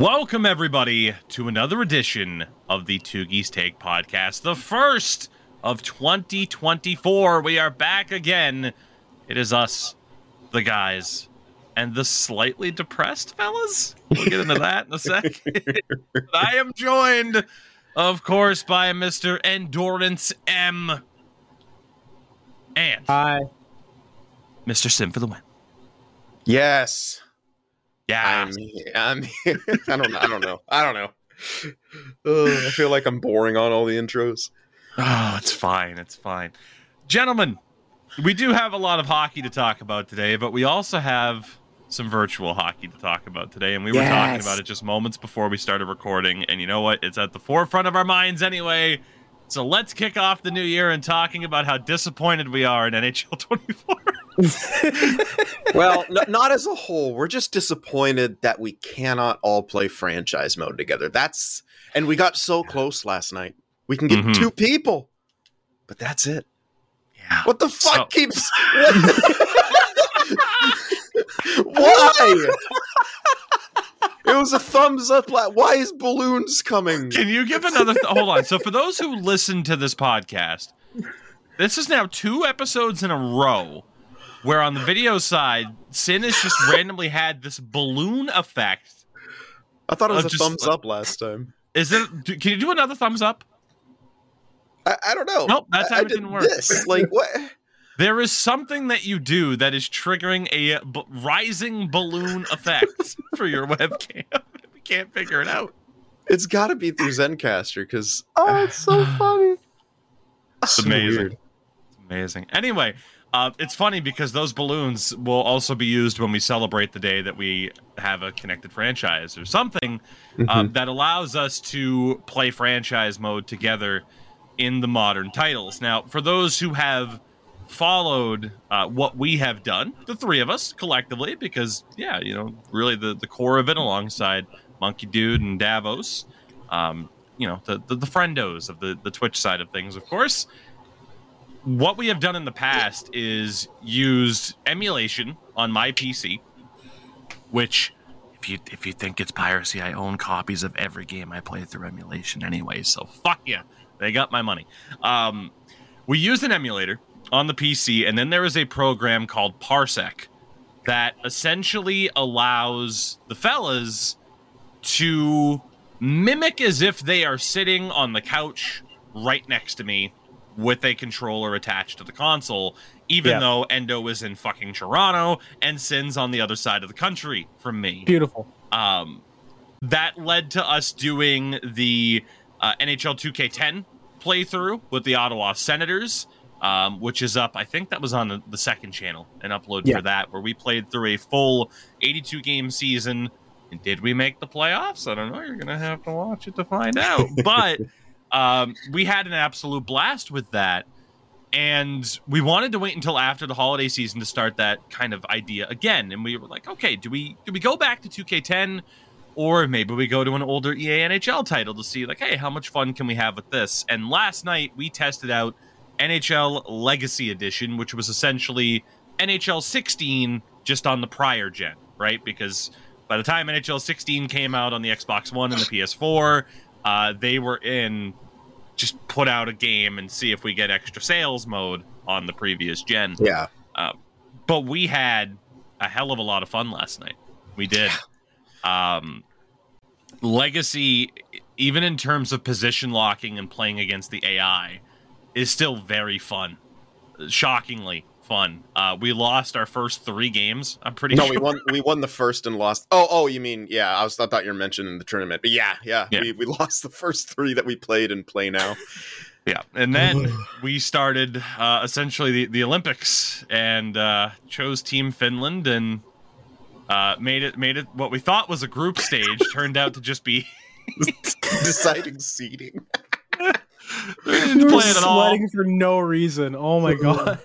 Welcome, everybody, to another edition of the Tougie's Take podcast, the first of 2024. We are back again. It is us, the guys, and the slightly depressed fellas. We'll get into that in a sec. I am joined, of course, by Mr. Endurance M. And Hi. Mr. Sim for the win. Yes. Yeah. I'm, I'm I don't know. I don't know. I don't know. Ugh, I feel like I'm boring on all the intros. Oh, it's fine. It's fine. Gentlemen, we do have a lot of hockey to talk about today, but we also have some virtual hockey to talk about today. And we were talking about it just moments before we started recording. And you know what? It's at the forefront of our minds anyway. So let's kick off the new year and talking about how disappointed we are in NHL 24. Well, not as a whole. We're just disappointed that we cannot all play franchise mode together. That's and we got so close last night. We can get Mhm. two people, but that's it. Yeah. What the fuck So- keeps? Why? it was a thumbs up. la- Why is balloons coming? Can you give another? Th- hold on. So, for those who listen to this podcast, this is now two episodes in a row where on the video side, Sin has just randomly had this balloon effect. I thought it was a just- thumbs up last time. Is it? do- Can you do another thumbs up? I, I don't know. Nope, that I- time I it did didn't work. This. Like what? There is something that you do that is triggering a b- rising balloon effect for your webcam. we can't figure it out. It's got to be through Zencastr because Oh, it's so funny. It's amazing. It's amazing. Anyway, uh, it's funny because those balloons will also be used when we celebrate the day that we have a connected franchise or something um, that allows us to play franchise mode together in the modern titles. Now, for those who have followed uh, what we have done, the three of us collectively, because yeah, you know, really the the core of it, alongside Monkey Dude and Davos, um, you know, the, the the friendos of the the Twitch side of things, of course what we have done in the past is used emulation on my PC, which if you if you think it's piracy, I own copies of every game I play through emulation anyway. So fuck yeah, they got my money. Um, we used an emulator on the PC, and then there is a program called Parsec that essentially allows the fellas to mimic as if they are sitting on the couch right next to me with a controller attached to the console, even Yeah. though Endo is in fucking Toronto and Sin's on the other side of the country from me. Beautiful. Um, that led to us doing the uh, NHL 2K10 playthrough with the Ottawa Senators, um, which is up. I think that was on the, the second channel, an upload Yeah. for that, where we played through a full 82 game season. And did we make the playoffs? I don't know. You're gonna have to watch it to find out. But um, we had an absolute blast with that. And we wanted to wait until after the holiday season to start that kind of idea again. And we were like, okay, do we do we go back to 2K10 or maybe we go to an older EA NHL title to see like, hey, how much fun can we have with this? And last night we tested out NHL Legacy Edition, which was essentially NHL 16 just on the prior gen, right? Because by the time NHL 16 came out on the Xbox One and the PS4, uh, they were in just put out a game and see if we get extra sales mode on the previous gen. yeah. But we had a hell of a lot of fun last night. We did. Um, Legacy, even in terms of position locking and playing against the AI, is still very fun. Shockingly fun. Uh, we lost our first three games. I'm pretty No, sure. we won. We won the first and lost. Oh, oh, you mean yeah? I was. I thought you were mentioning the tournament, but yeah, yeah. Yeah. We, we lost the first three that we played and play now. Yeah, and then we started uh, essentially the, the Olympics and uh, chose Team Finland and uh, made it made it what we thought was a group stage turned out to just be Deciding seeding. we didn't You were play it at all. sweating for no reason. Oh my god.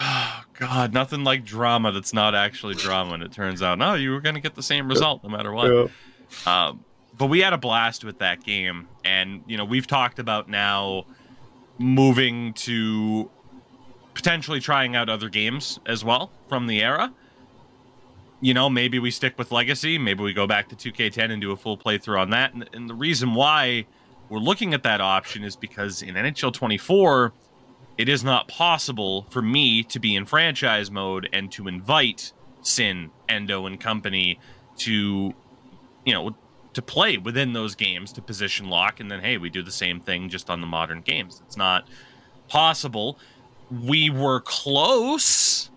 Oh, God, nothing like drama that's not actually drama. And it turns out, no, you were going to get the same result no matter what. Yeah. Um, but we had a blast with that game, and you know we've talked about now moving to potentially trying out other games as well from the era. you know, maybe we stick with Legacy. Maybe we go back to 2K10 and do a full playthrough on that. And, and the reason why we're looking at that option is because in NHL 24, it is not possible for me to be in franchise mode and to invite Sin, Endo, and company to, you know, to play within those games to position lock. And then, hey, we do the same thing just on the modern games. It's not possible. We were close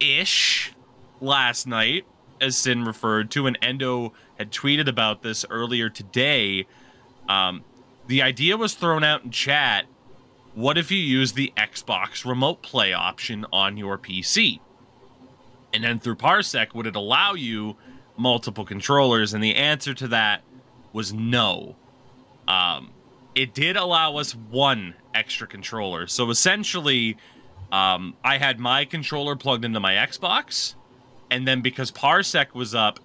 ish last night, as Sin referred to, and Endo had tweeted about this earlier today. Um, the idea was thrown out in chat. What if you use the Xbox remote play option on your PC? And then through Parsec, would it allow you multiple controllers? And the answer to that was no. Um, it did allow us one extra controller. So essentially, um, I had my controller plugged into my Xbox, and then because Parsec was up,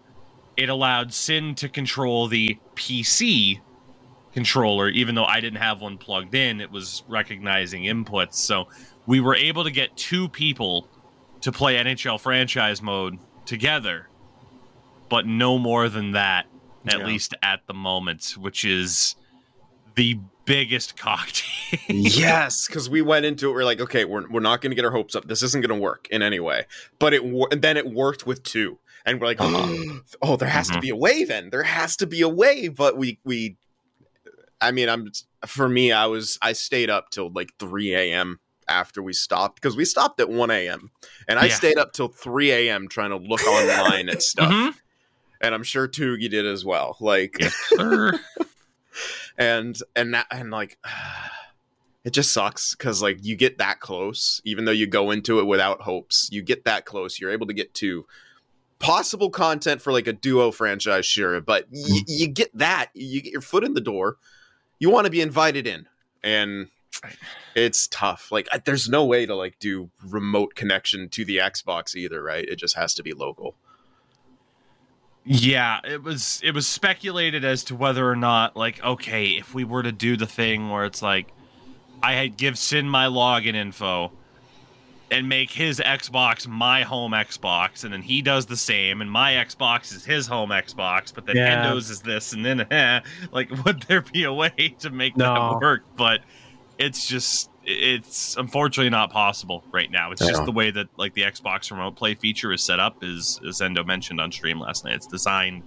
it allowed Sin to control the PC controller, even though I didn't have one plugged in. It was recognizing inputs. So we were able to get two people to play NHL franchise mode together, but no more than that, at Yeah. least at the moment, which is the biggest cocktail. yes, because we went into it. We're like, okay, we're, we're not going to get our hopes up. This isn't going to work in any way. But it wor- then it worked with two, and we're like, oh, there has to Mhm. be a way. Then there has to be a way. But we we, I mean, I'm for me, I was I stayed up till like three a.m. after we stopped because we stopped at one a.m. and I Yeah. stayed up till three a.m. trying to look online at stuff. Mhm. And I'm sure Tougie did as well. Like, Yes, and and that and like it just sucks because like you get that close even though you go into it without hopes you get that close you're able to get to possible content for like a duo franchise sure but y- you get that you get your foot in the door you want to be invited in. And it's tough. Like there's no way to like do remote connection to the xbox either right? It just has to be local. Yeah, it was it was speculated as to whether or not like okay, if we were to do the thing where it's like I had give Sin my login info and make his Xbox my home Xbox and then he does the same and my Xbox is his home Xbox, but then Yeah. Endo's is this and then eh, like would there be a way to make No. that work? But it's just it's unfortunately not possible right now. It's just the way that like the Xbox remote play feature is set up is as Endo mentioned on stream last night. It's designed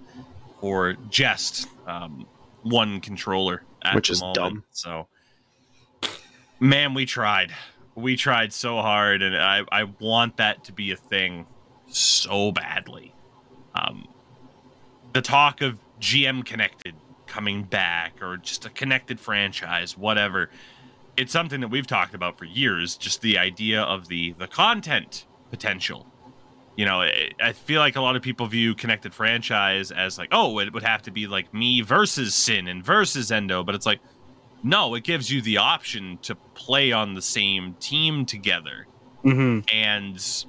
for just um, one controller at Which the is moment. dumb. So man, we tried. We tried so hard and I, I want that to be a thing so badly. Um, the talk of GM connected coming back or just a connected franchise, whatever. It's something that we've talked about for years. Just the idea of the the content potential. You know, I I feel like a lot of people view connected franchise as like, oh, it would have to be like me versus Sin and versus Endo, but it's like, no, it gives you the option to play on the same team together hmm and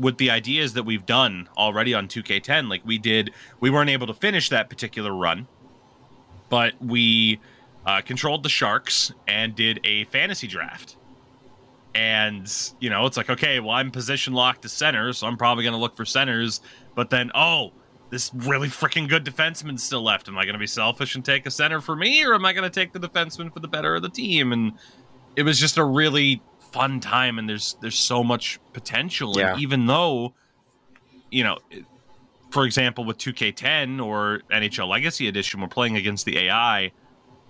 with the ideas that we've done already on 2K10, like we did, we weren't able to finish that particular run, but we uh, controlled the Sharks and did a fantasy draft. And, you know, it's like, okay, well, I'm position locked to center, so I'm probably going to look for centers. But then, oh, this really freaking good defenseman's still left. Am I going to be selfish and take a center for me, or am I going to take the defenseman for the better of the team? And it was just a really fun time, and there's there's so much potential. Yeah. And even though, you know, for example, with 2K10 or NHL Legacy Edition, we're playing against the AI.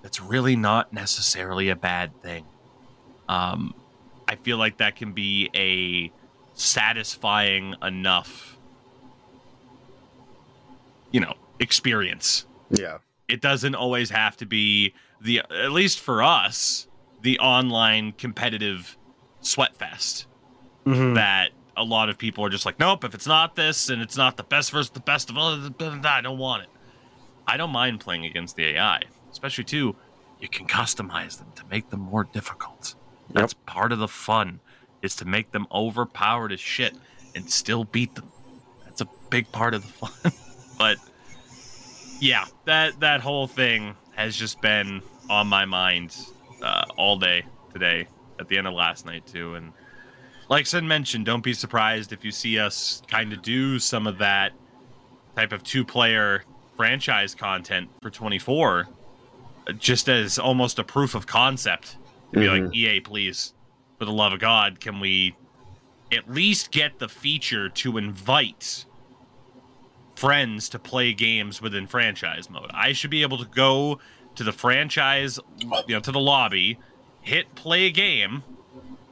That's really not necessarily a bad thing. Um, I feel like that can be a satisfying enough, you know, experience. Yeah. It doesn't always have to be the at least for us the online competitive sweat fest hmm that a lot of people are just like nope if it's not this and it's not the best versus the best of all i don't want it. I don't mind playing against the ai especially too you can customize them to make them more difficult. That's part of the fun is to make them overpowered as shit and still beat them. That's a big part of the fun but yeah, that that whole thing has just been on my mind uh, all day today. At the end of last night too, and like Sin mentioned, don't be surprised if you see us kind of do some of that type of two player franchise content for 24 just as almost a proof of concept to be Mhm. like ea please for the love of god can we at least get the feature to invite friends to play games within franchise mode. I should be able to go to the franchise you know to the lobby hit play a game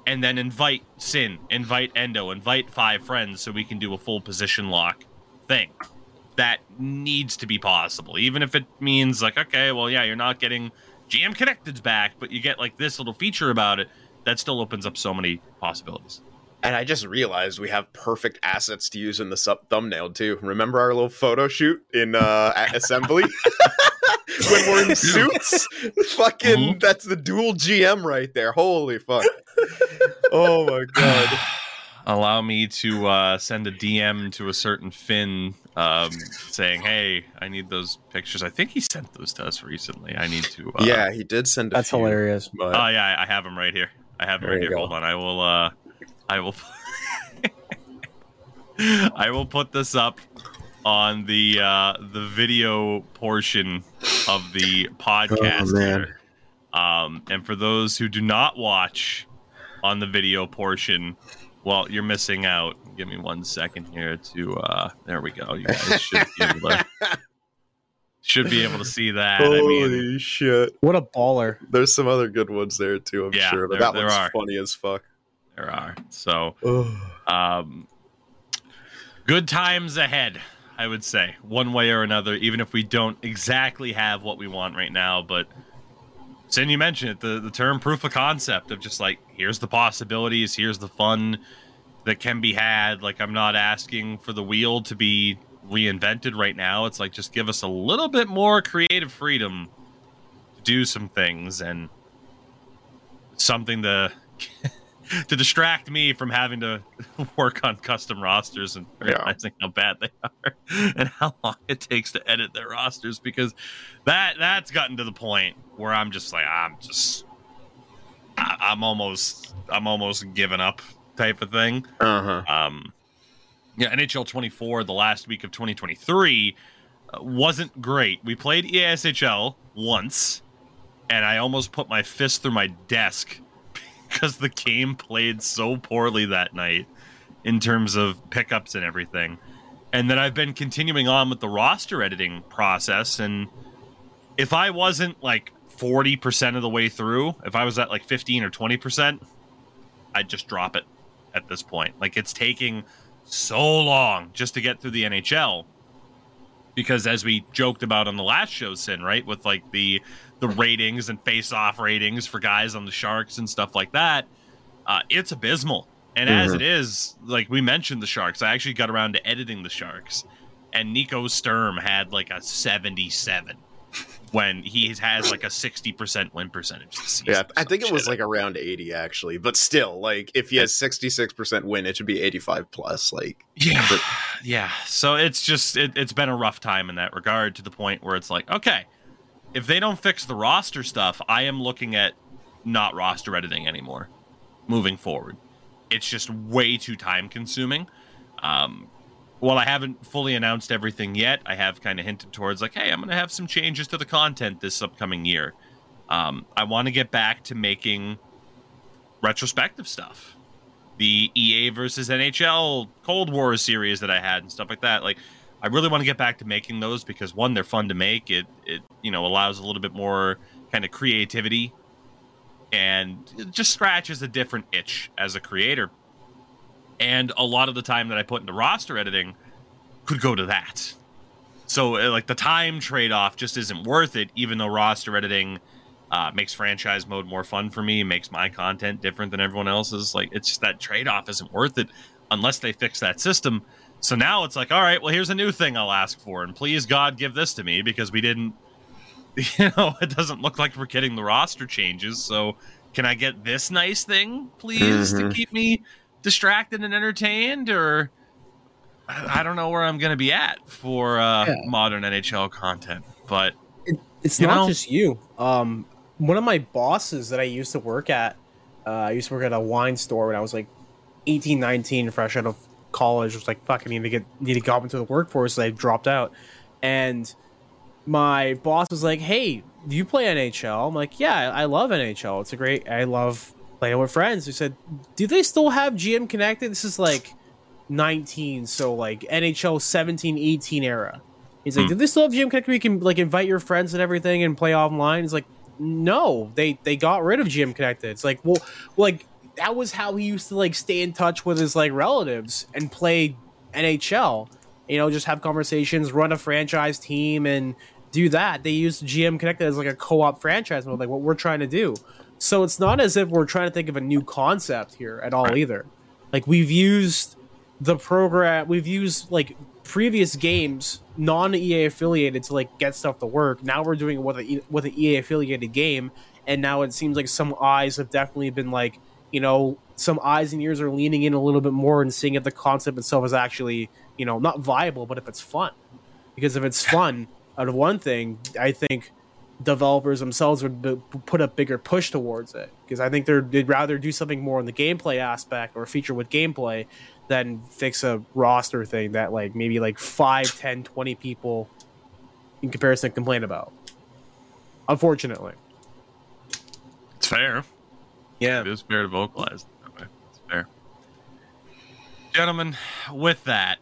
and then invite sin invite endo invite five friends so we can do a full position lock thing. That needs to be possible even if it means like okay well yeah you're not getting gm connected's back but you get like this little feature about it that still opens up so many possibilities And I just realized we have perfect assets to use in the sub- thumbnail too. Remember our little photo shoot in uh, at assembly when we're in suits? Fucking, Mhm. that's the dual GM right there. Holy fuck! oh my god. allow me to uh, send a dm to a certain finn um, saying hey i need those pictures i think he sent those to us recently i need to uh, yeah, he did send. A That's few, hilarious. But Oh yeah, I have them right here. I have them There right here. go. Hold on. I will. I will. I will put this up on the uh the video portion of the podcast Oh, man. Um, and for those who do not watch on the video portion, well, you're missing out. Give me one second here to. uh There we go. You guys should be able to, should be able to see that. I mean, Holy shit! What a baller. There's some other good ones there too. I'm Yeah, sure, but there- that there one's are. funny as fuck. There are. So. Um, good times ahead i would say one way or another even if we don't exactly have what we want right now. But Sin, you mentioned it the, the term proof of concept of just like here's the possibilities here's the fun that can be had. Like i'm not asking for the wheel to be reinvented right now. It's like just give us a little bit more creative freedom to do some things and something to to distract me from having to work on custom rosters and Yeah. realizing how bad they are and how long it takes to edit their rosters because that that's gotten to the point where I'm just like I'm just I, I'm almost I'm almost giving up type of thing. Uh huh. Um, yeah, NHL 24, the last week of 2023, uh, wasn't great. We played E EASHL once, and I almost put my fist through my desk because the game played so poorly that night in terms of pickups and everything. And then I've been continuing on with the roster editing process. And if I wasn't like 40% of the way through, if I was at like 15 or 20%, I'd just drop it at this point. Like it's taking so long just to get through the NHL. Because as we joked about on the last show, Sin, right? With like the the ratings and face off ratings for guys on the Sharks and stuff like that, uh, it's abysmal. And as Mhm. it is, like we mentioned the Sharks, I actually got around to editing the Sharks. And Nico Sturm had like a 77 when he has like a 60% win percentage this season. Yeah, I think it was shit. like around 80 actually, but still, like if he has 66% win, it should be 85 plus. Like, Yeah, But- yeah. So it's just it, it's been a rough time in that regard to the point where it's like, okay, if they don't fix the roster stuff, I am looking at not roster editing anymore, moving forward. It's just way too time consuming. Um, while I haven't fully announced everything yet, I have kind of hinted towards like, hey, I'm going to have some changes to the content this upcoming year. Um, I want to get back to making retrospective stuff the EA versus NHL Cold War series that I had and stuff like that. Like, I really want to get back to making those because one, they're fun to make. It it you know allows a little bit more kind of creativity, and it just scratches a different itch as a creator. And a lot of the time that I put into roster editing could go to that. So uh, like the time trade off just isn't worth it, even though roster editing uh, makes franchise mode more fun for me, makes my content different than everyone else's. Like it's just that trade off isn't worth it unless they fix that system. So now it's like, all right, well here's a new thing I'll ask for, and please God give this to me because we didn't, you know, it doesn't look like we're getting the roster changes. So can I get this nice thing, please, to Mhm. keep me distracted and entertained, or I I don't know where I'm going to be at for uh, Yeah. modern NHL content, but It's not know? just you. Um, one of my bosses that I used to work at, uh, I used to work at a wine store when I was like 18, 19, fresh out of college. Was like, fuck, I need to get need to go into the workforce. So I dropped out, and my boss was like, "Hey, do you play NHL?" I'm like, "Yeah, I love NHL. It's a great. I love playing with friends." He said, "Do they still have GM connected?" This is like 19, so like NHL 17, 18 era. He's like, Hmm. "Do they still have GM connected? You can like invite your friends and everything and play online." He's like, "No, they they got rid of GM connected." It's like, well, like that was how he used to like stay in touch with his like relatives and play NHL. You know, just have conversations, run a franchise team, and do that. They used GM Connected as like a co-op franchise mode, like what we're trying to do. So it's not as if we're trying to think of a new concept here at all either. Like we've used the program, we've used like previous games non EA affiliated to like get stuff to work. Now we're doing it with a with an EA affiliated game, and now it seems like some eyes have definitely been like you know some eyes and ears are leaning in a little bit more and seeing if the concept itself is actually you know not viable, but if it's fun. Because if it's fun, out of one thing, I think developers themselves would b- put a bigger push towards it. Because I think they'd rather do something more in the gameplay aspect or feature with gameplay than fix a roster thing that like maybe like 5, 10, 20 people in comparison complain about. Unfortunately. It's fair. Yeah. It is fair to vocalize. That way. It's fair. Gentlemen, with that,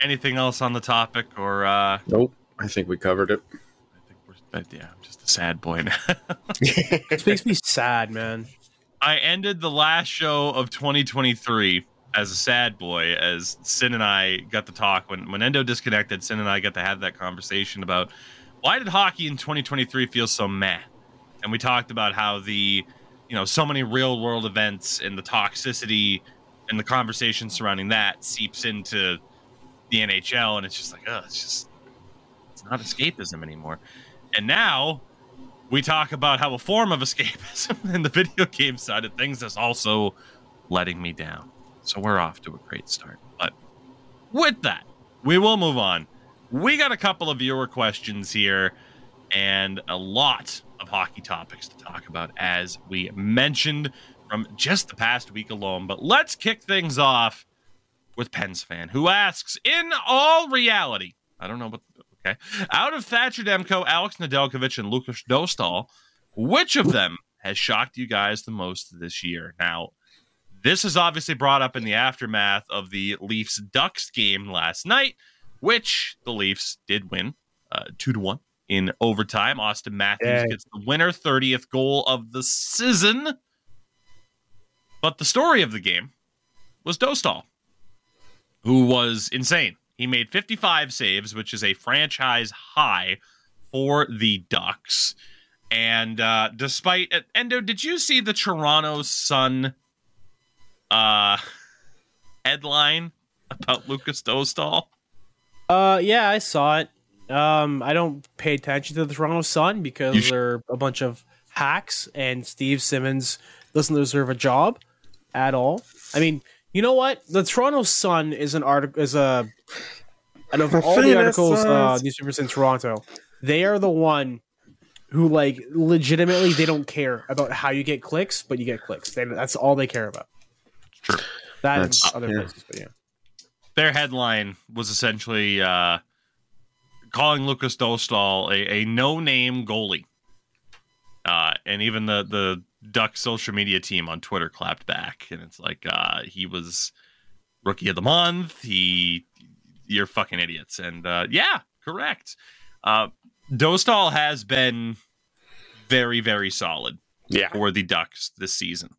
anything else on the topic, or uh, Nope. I think we covered it. I think we're yeah, I'm just a sad boy now. This makes me sad, man. I ended the last show of 2023 as a sad boy, as Sin and I got to talk when when Endo disconnected. Sin and I got to have that conversation about why did hockey in 2023 feel so meh, and we talked about how the you know so many real world events and the toxicity and the conversation surrounding that seeps into the NHL, and it's just like, oh, it's just it's not escapism anymore. And now we talk about how a form of escapism in the video game side of things is also letting me down. So we're off to a great start. But with that, we will move on. We got a couple of viewer questions here and a lot of hockey topics to talk about, as we mentioned from just the past week alone. But let's kick things off with Pens fan, who asks, in all reality, I don't know what, okay, out of Thatcher Demko, Alex Nedeljkovic, and Lukas Dostal, which of them has shocked you guys the most this year? Now, this is obviously brought up in the aftermath of the Leafs Ducks game last night, which the Leafs did win uh, two to one in overtime. Auston Matthews Yay. gets the winner, 30th goal of the season. But the story of the game was Dostal, who was insane. He made 55 saves, which is a franchise high for the Ducks. And uh, despite Endo, did you see the Toronto Sun uh, headline about Lukas Dostal? Uh, yeah, I saw it. Um, I don't pay attention to the Toronto Sun because sh- they're a bunch of hacks, and Steve Simmons doesn't deserve a job at all. I mean, you know what? The Toronto Sun is an article is a out of all the articles, uh, Suns. newspapers in Toronto, they are the one who like legitimately they don't care about how you get clicks, but you get clicks. They, that's all they care about. True. That and That's- other yeah. places, but yeah. Their headline was essentially uh, calling Lukas Dostal a, a no-name goalie. Uh, and even the the Duck social media team on Twitter clapped back, and it's like uh, he was rookie of the month. He, you're fucking idiots, and uh, yeah, correct. Uh, Dostal has been very very solid Yeah. for the Ducks this season.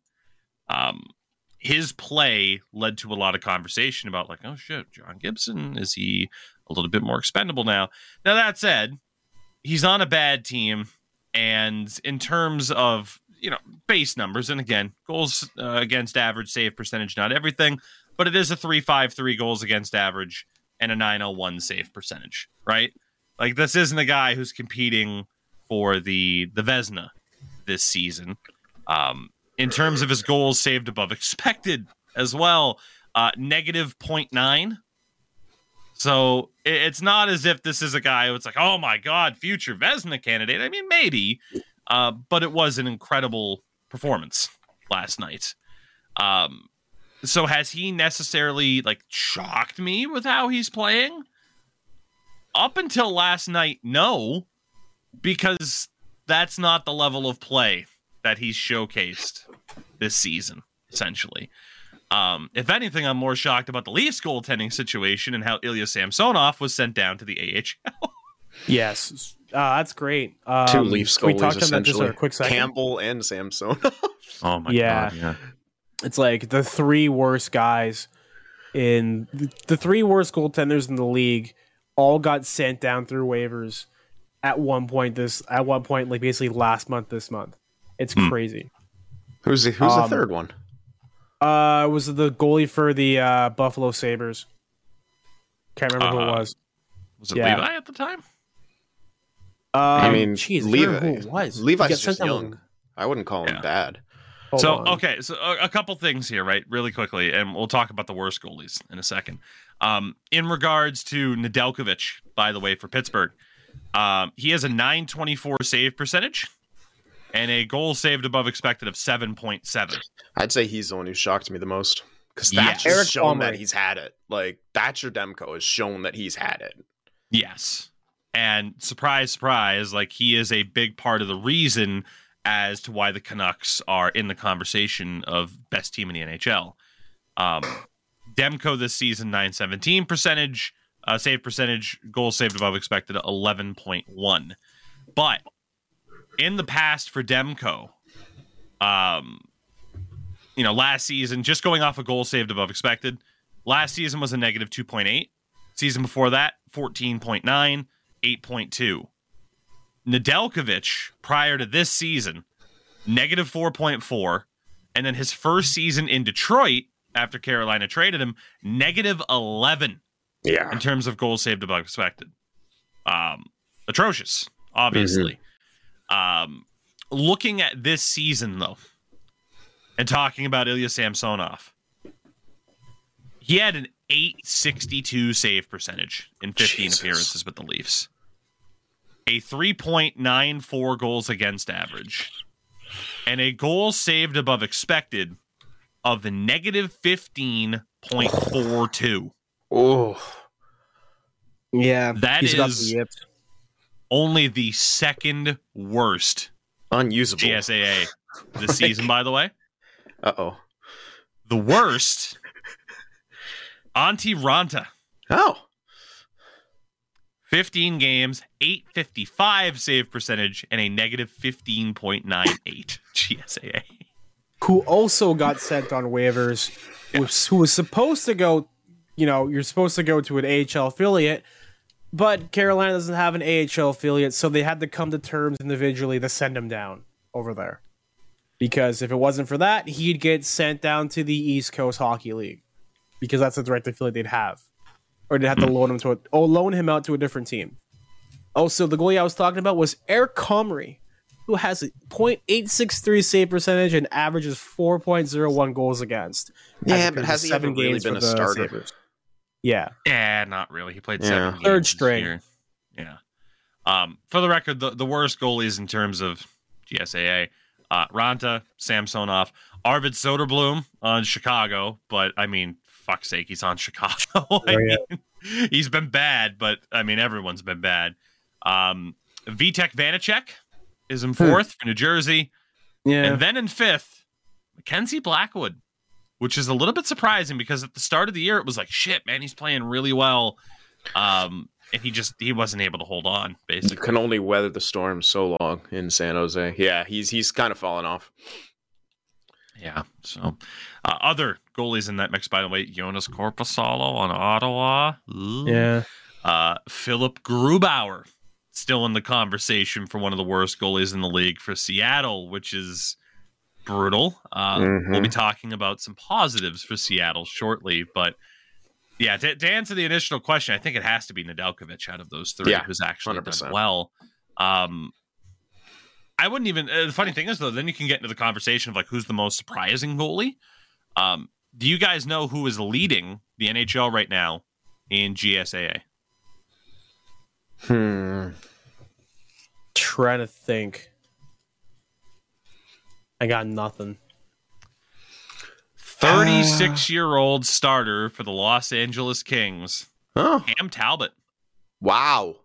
Um, his play led to a lot of conversation about like, oh shit, John Gibson is he a little bit more expendable now? Now that said, he's on a bad team, and in terms of you know base numbers, and again, goals uh, against average, save percentage, not everything, but it is a three five three goals against average and a nine oh one save percentage, right? Like this isn't a guy who's competing for the the Vezina this season. Um, in terms of his goals saved above expected as well, uh, negative 0.9. So it's not as if this is a guy who's like, oh my God, future Vezina candidate. I mean, maybe, uh, but it was an incredible performance last night. Um, so has he necessarily like shocked me with how he's playing? Up until last night, no, because that's not the level of play that he's showcased this season, essentially. Um, if anything, I'm more shocked about the Leafs goaltending situation and how Ilya Samsonov was sent down to the AHL. Yes, uh, that's great. Um, Two Leafs can we goalies talked about that just for essentially. a quick second. Campbell and Samson. Oh my Yeah. god! Yeah. It's like the three worst guys in the three worst goaltenders in the league all got sent down through waivers at one point this at one point like basically last month this month. It's Hmm. crazy. who's the, who's Um, the third one? Uh was the goalie for the uh Buffalo Sabres. Can't remember who Uh, it was. Was it Yeah. Levi at the time? Um, I mean, geez, I Levi. who it was. He just sent down- young. I wouldn't call him Yeah. bad. Hold so on. okay, so a, a couple things here, right? Really quickly, and we'll talk about the worst goalies in a second. Um, in regards to Nedeljkovic, by the way, for Pittsburgh, um, he has a 924 save percentage and a goal saved above expected of 7.7. I'd say he's the one who shocked me the most because Yeah. Thatcher's Eric shown Palmer. that he's had it. Like Thatcher Demko has shown that he's had it. Yes. And surprise, surprise, like he is a big part of the reason as to why the Canucks are in the conversation of best team in the NHL. Um, Demko this season, 917 percentage, uh, save percentage, goal saved above expected, 11.1. But in the past for Demko, um, you know, last season, just going off a goal saved above expected, last season was a negative 2.8. Season before that, 14.9, 8.2. Nedeljkovic, prior to this season, negative 4.4. And then his first season in Detroit, after Carolina traded him, negative 11 Yeah. in terms of goals saved above expected. Um, atrocious, obviously. Um, looking at this season, though, and talking about Ilya Samsonov, he had an 862 save percentage in 15 Jesus. appearances with the Leafs, a 3.94 goals against average, and a goal saved above expected of negative 15.42. Oh, Yeah, That he's got is- the yips. Only the second worst unusable. GSAA this season, by the way. Uh oh. The worst, Antti Raanta. Oh. 15 games, 855 save percentage, and a negative 15.98 GSAA. who also got sent on waivers, was, who was supposed to go, you know, you're supposed to go to an AHL affiliate, but Carolina doesn't have an AHL affiliate, so they had to come to terms individually to send him down over there. Because if it wasn't for that, he'd get sent down to the East Coast Hockey League, because that's the direct affiliate they'd have, or they'd have to loan him to a, or loan him out to a different team. Oh, also, the goalie I was talking about was Eric Comrie, who has a .863 save percentage and averages 4.01 goals against. Yeah, but has he ever really been a starter? Sabres. Yeah, Yeah, not really. He played Yeah. seven games Third this string. year. Yeah. Um, for the record, the, the worst goalies in terms of GSAA, uh, Raanta, Samsonov, Arvid Soderblom on Chicago, but I mean, fuck's sake, he's on Chicago. I Oh, yeah. mean, he's been bad, but I mean, everyone's been bad. Um, Vitek Vanecek is in fourth for New Jersey. yeah. And then in fifth, Mackenzie Blackwood, which is a little bit surprising because at the start of the year it was like, shit, man, he's playing really well. Um, and he just he wasn't able to hold on, You basically. can only weather the storm so long in San Jose. Yeah, he's he's kind of fallen off. Yeah. So uh, other goalies in that mix, by the way, Joonas Korpisalo on Ottawa. Ooh. yeah. Uh, Philipp Grubauer still in the conversation for one of the worst goalies in the league for Seattle, which is brutal. Uh, Mhm. We'll be talking about some positives for Seattle shortly, but yeah, to, to answer the initial question, I think it has to be Nedeljkovic out of those three Yeah, who's actually done 100%. well. Um, I wouldn't even. Uh, the funny thing is, though, then you can get into the conversation of like who's the most surprising goalie. Um, do you guys know who is leading the NHL right now in GSAA? Hmm. Trying to think. I got nothing. 36-year-old starter for the Los Angeles Kings, Oh, Cam Talbot. wow.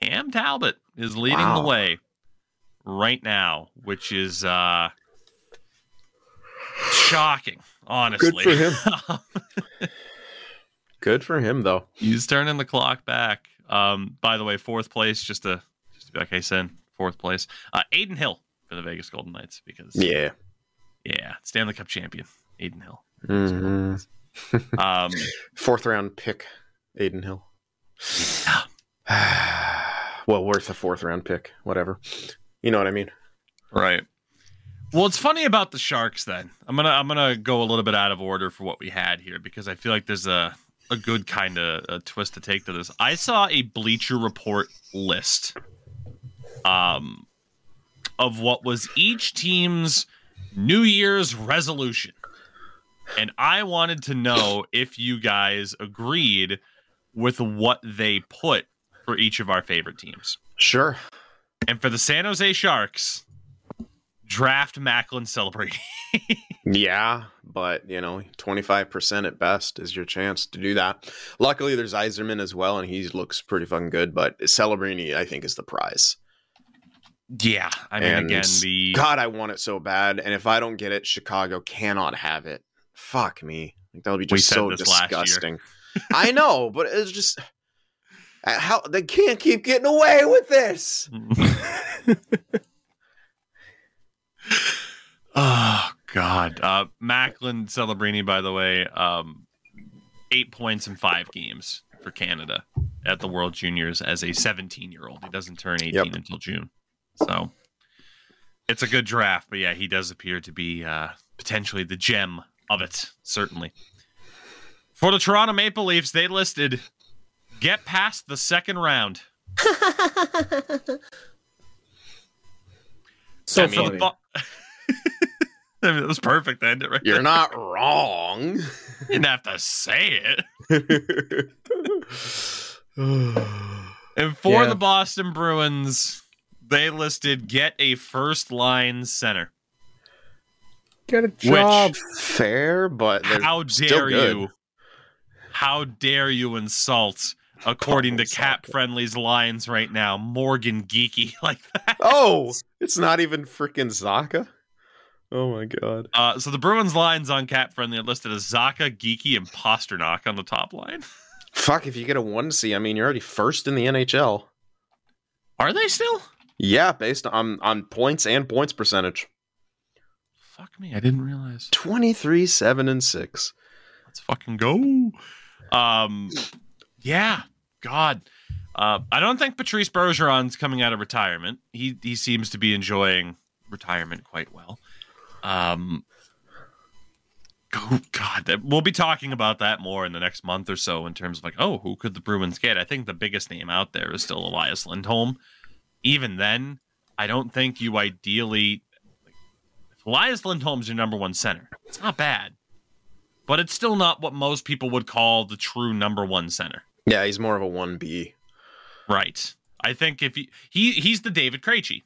Cam Talbot is leading Wow. the way right now, which is uh shocking, honestly. for him. Good for him, though. He's turning the clock back. Um, by the way, fourth place, just to just to be like I said, fourth place. Uh, Adin Hill for the Vegas Golden Knights because Yeah. yeah, Stanley Cup champion Adin Hill. Mhm. Um, Fourth round pick, Adin Hill. well, worth a fourth round pick, whatever. You know what I mean? right. Well, it's funny about the Sharks. Then I'm gonna I'm gonna go a little bit out of order for what we had here because I feel like there's a a good kind of a twist to take to this. I saw a Bleacher Report list, um, of what was each team's New Year's resolution, and I wanted to know if you guys agreed with what they put for each of our favorite teams. Sure. And for the San Jose Sharks, draft Macklin Celebrini. Yeah, but you know, twenty five percent at best is your chance to do that. Luckily, there's Iserman as well, and he looks pretty fucking good. But Celebrini, I think, is the prize. Yeah, I mean, And again, the God, I want it so bad, and if I don't get it, Chicago cannot have it. Fuck me, like, that would be just so this last year. disgusting. I know, but it's just uh, how they can't keep getting away with this. oh God, uh, Macklin Celebrini, by the way, um, eight points in five games for Canada at the World Juniors as a 17 year old. He doesn't turn 18 Yep. until June, so it's a good draft. But yeah, he does appear to be uh, potentially the gem of it, certainly. For the Toronto Maple Leafs, they listed get past the second round. so I mean, funny. Bo- I mean, it was perfect to end it right You're there. not wrong. You didn't have to say it. And for Yeah. the Boston Bruins, they listed get a first line center. Get a job. Fair, but they're How still dare good. you? How dare you insult, according to Insult Cap. Friendly's lines right now, Morgan Geekie like that? Oh, it's not even freaking Zacha. Oh my god. Uh, so the Bruins lines on Cap Friendly are listed as Zacha, Geekie, and Pastrnak on the top line. Fuck, if you get a one C, I mean you're already first in the NHL. Are they still? Yeah, based on on points and points percentage. Fuck me, I didn't realize. 23, 7, and 6. Let's fucking go. Um, yeah, God. Uh, I don't think Patrice Bergeron's coming out of retirement. He he seems to be enjoying retirement quite well. Um, oh God, we'll be talking about that more in the next month or so in terms of like, oh, who could the Bruins get? I think the biggest name out there is still Elias Lindholm. Even then, I don't think you ideally. If Elias Lindholm's your number one center, it's not bad but it's still not what most people would call the true number one center. Yeah, he's more of a 1B. Right. I think if you, he he's the David Krejci.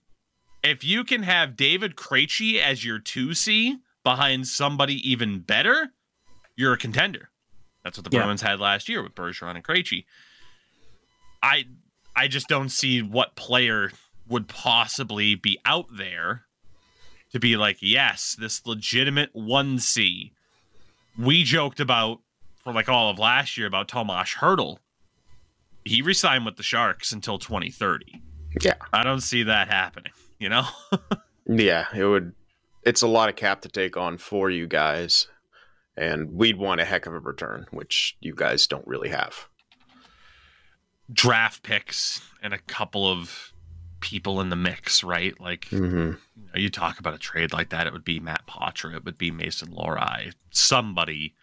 If you can have David Krejci as your 2C behind somebody even better, you're a contender. That's what the Yeah. Bruins had last year with Bergeron and Krejci. I I just don't see what player would possibly be out there to be like, yes, this legitimate 1C. We joked about for like all of last year about Tomas Hertl. He resigned with the Sharks until 2030. Yeah. I don't see that happening, you know? Yeah, it would. It's a lot of cap to take on for you guys, and we'd want a heck of a return, which you guys don't really have. Draft picks and a couple of people in the mix, right? Like Mm-hmm. you, know, you talk about a trade like that, it would be Matt Poitras, it would be Mason Lohrei, somebody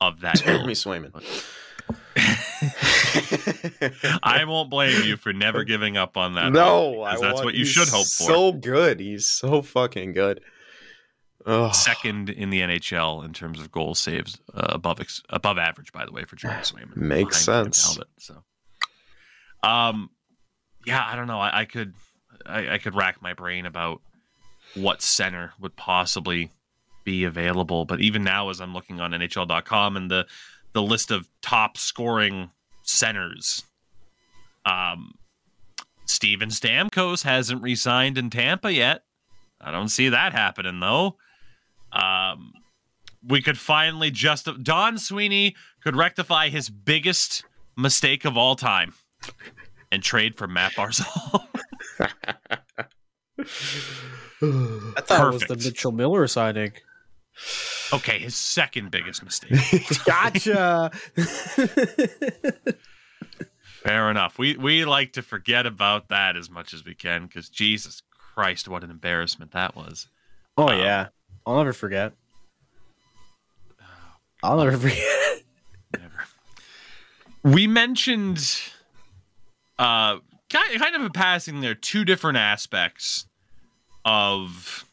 of that. Jeremy. Swayman. I won't blame you for never giving up on that. no, that's want- what you should hope for. So good, he's so fucking good. Oh, Second in the NHL in terms of goal saves, uh, above above average, by the way, for Jeremy Swayman. Makes sense. Talbot, so, um, yeah, I don't know. I, I could, I, I could rack my brain about what center would possibly be available. But even now, as I'm looking on NHL.com and the the list of top scoring centers, um, Steven Stamkos hasn't resigned in Tampa yet. I don't see that happening though. Um, we could finally just Don Sweeney could rectify his biggest mistake of all time and trade for Matt Barzal. I thought it was the Mitchell Miller signing. Okay, his second biggest mistake. gotcha. Fair enough. We we like to forget about that as much as we can because Jesus Christ, what an embarrassment that was. Oh um, yeah, I'll never forget. I'll never forget. never. We mentioned, uh, kind of a passing there, two different aspects of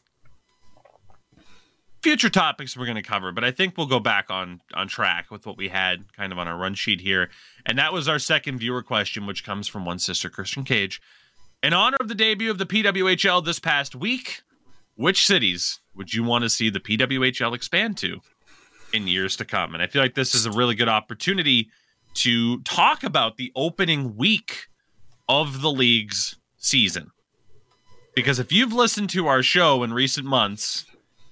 future topics we're going to cover, but I think we'll go back on on track with what we had kind of on our run sheet here, and that was our second viewer question, which comes from one sister Christian Cage. In honor of the debut of the PWHL this past week, which cities would you want to see the PWHL expand to in years to come? And I feel like this is a really good opportunity to talk about the opening week of the league's season. Because if you've listened to our show in recent months,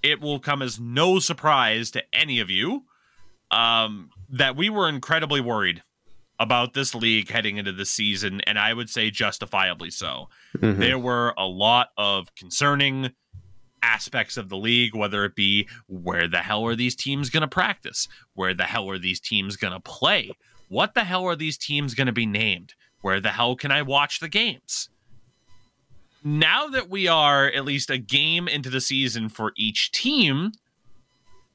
it will come as no surprise to any of you um, that we were incredibly worried about this league heading into the season, and I would say justifiably so. Mm-hmm. There were a lot of concerning aspects of the league, whether it be where the hell are these teams going to practice? Where the hell are these teams going to play? What the hell are these teams going to be named? Where the hell can I watch the games? now that we are at least a game into the season for each team,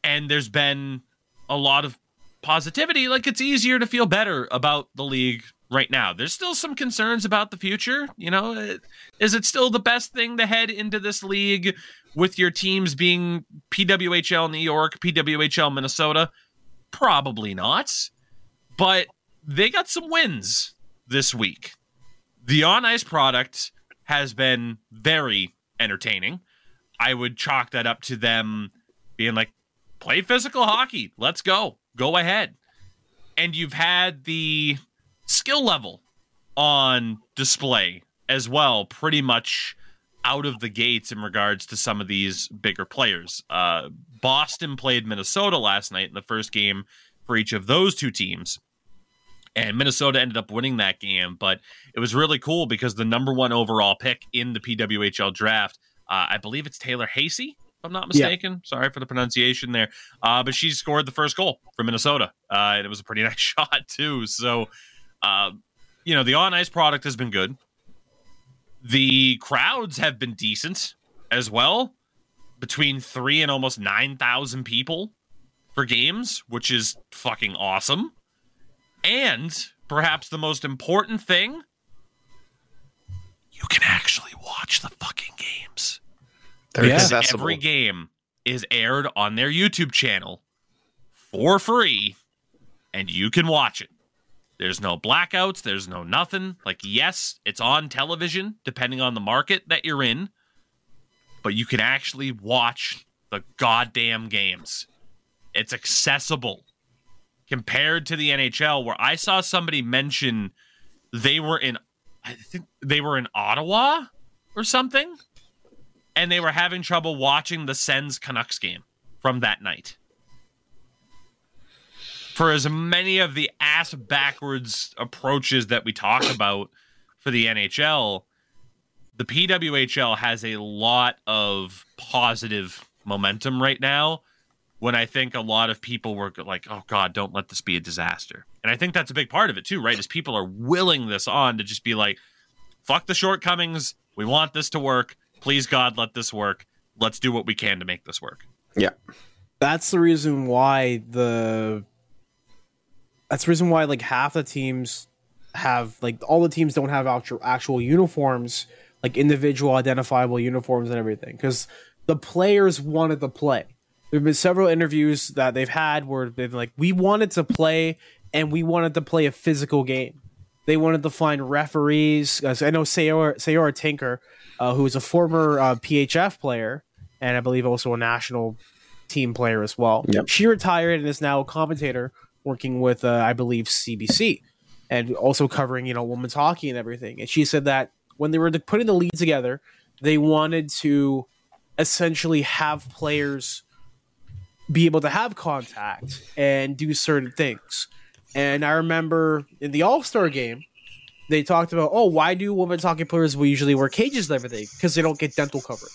and there's been a lot of positivity, like it's easier to feel better about the league right now. There's still some concerns about the future. You know, is it still the best thing to head into this league with your teams being PWHL New York, PWHL Minnesota? Probably not. But they got some wins this week. The on ice product has been very entertaining. I would chalk that up to them being like, play physical hockey. Let's go. Go ahead. And you've had the skill level on display as well, pretty much out of the gates in regards to some of these bigger players. Uh, Boston played Minnesota last night in the first game for each of those two teams and Minnesota ended up winning that game. But it was really cool because the number one overall pick in the PWHL draft, uh, I believe it's Taylor Hasey, if I'm not mistaken. Yeah. Sorry for the pronunciation there, uh, but she scored the first goal for Minnesota, uh, and it was a pretty nice shot too. So, uh, you know, the on ice product has been good. The crowds have been decent as well, between three and almost nine thousand people for games, which is fucking awesome. And perhaps the most important thing, you can actually watch the fucking games. They're yeah. accessible. Every game is aired on their YouTube channel for free, and you can watch it. There's no blackouts, there's no nothing. Like, yes, it's on television, depending on the market that you're in, but you can actually watch the goddamn games. It's accessible compared to the NHL, where I saw somebody mention they were in, I think they were in Ottawa or something, and they were having trouble watching the Sens Canucks game from that night. For as many of the ass backwards approaches that we talk about for the NHL, the PWHL has a lot of positive momentum right now when I think a lot of people were like, "Oh God, don't let this be a disaster." And I think that's a big part of it too, right? Is people are willing this on to just be like, "Fuck the shortcomings. We want this to work. Please God, let this work. Let's do what we can to make this work." Yeah, that's the reason why the that's the reason why like half the teams have like all the teams don't have actual actual uniforms, like individual identifiable uniforms and everything, because the players wanted to play there have been several interviews that they've had where they've like, we wanted to play and we wanted to play a physical game. They wanted to find referees. I know Saroya, Saroya Tinker, uh, who is a former uh, PHF player and I believe also a national team player as well. Yep. She retired and is now a commentator working with, uh, I believe, CBC and also covering, you know, women's hockey and everything. And she said that when they were putting the league together, they wanted to essentially have players be able to have contact and do certain things. And I remember in the All Star game, they talked about, oh, why do women's hockey players will usually wear cages and everything? Because they don't get dental coverage.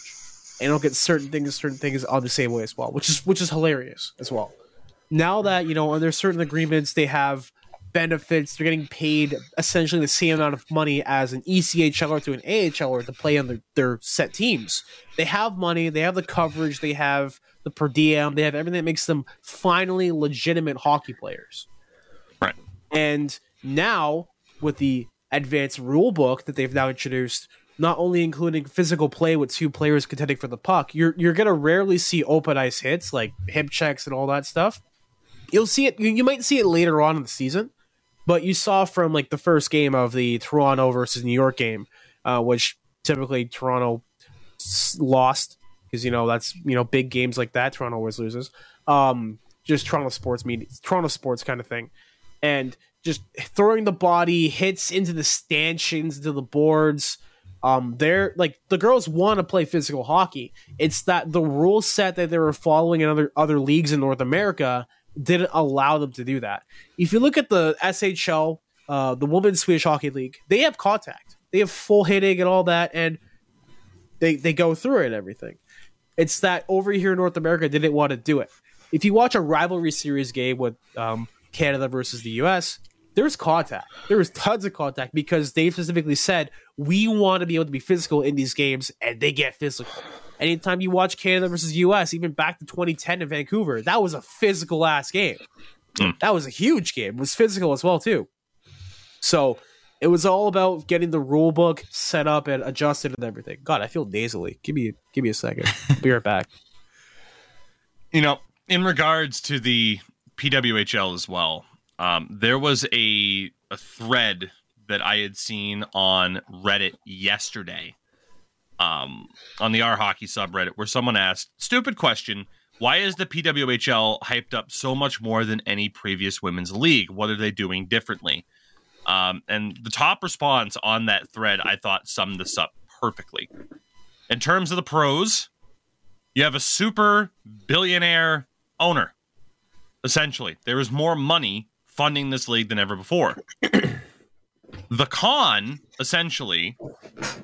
And don't get certain things, certain things on the same way as well, which is which is hilarious as well. Now that you know under certain agreements they have benefits, they're getting paid essentially the same amount of money as an ECHLer to an AHLer or to play on their, their set teams. They have money, they have the coverage, they have the per diem, they have everything that makes them finally legitimate hockey players. Right. And now with the advanced rule book that they've now introduced, not only including physical play with two players contending for the puck, you're you're gonna rarely see open ice hits like hip checks and all that stuff. You'll see it. You, you might see it later on in the season, but you saw from like the first game of the Toronto versus New York game, uh, which typically Toronto s- lost because you know that's you know big games like that Toronto always loses. Um, just Toronto sports media, Toronto sports kind of thing, and just throwing the body hits into the stanchions, into the boards. Um, they're like the girls want to play physical hockey. It's that the rule set that they were following in other other leagues in North America didn't allow them to do that. If you look at the SHL, uh, the Women's Swedish Hockey League, they have contact, they have full hitting and all that, and they they go through it and everything. It's that over here in North America didn't want to do it. If you watch a rivalry series game with um, Canada versus the US, there's contact. There was tons of contact because they specifically said we want to be able to be physical in these games, and they get physical. Anytime you watch Canada versus US, even back to 2010 in Vancouver, that was a physical ass game. Mm. That was a huge game. It was physical as well too. So it was all about getting the rule book set up and adjusted and everything. God, I feel nasally. Give me give me a second. I'll be right back. you know, in regards to the PWHL as well, um, there was a a thread that I had seen on Reddit yesterday, um, on the R Hockey subreddit, where someone asked, "Stupid question: Why is the PWHL hyped up so much more than any previous women's league? What are they doing differently?" Um, and the top response on that thread, I thought, summed this up perfectly. In terms of the pros, you have a super billionaire owner. Essentially, there is more money funding this league than ever before. the con, essentially,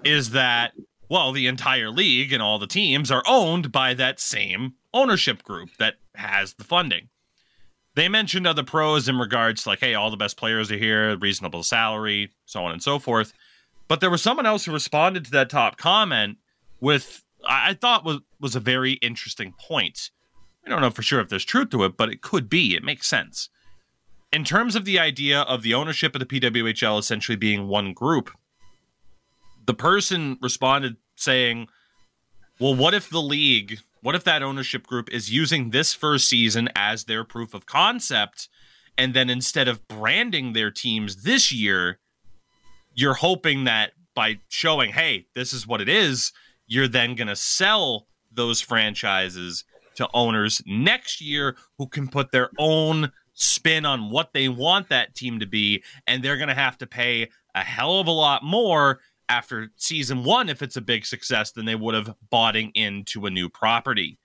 is that, well, the entire league and all the teams are owned by that same ownership group that has the funding. They mentioned other pros in regards to, like, hey, all the best players are here, reasonable salary, so on and so forth. But there was someone else who responded to that top comment with I thought was was a very interesting point. I don't know for sure if there's truth to it, but it could be. It makes sense. In terms of the idea of the ownership of the PWHL essentially being one group, the person responded saying, Well, what if the league, what if that ownership group is using this first season as their proof of concept? And then instead of branding their teams this year, you're hoping that by showing, hey, this is what it is, you're then going to sell those franchises to owners next year who can put their own spin on what they want that team to be. And they're going to have to pay a hell of a lot more after season one if it's a big success than they would have boughting into a new property.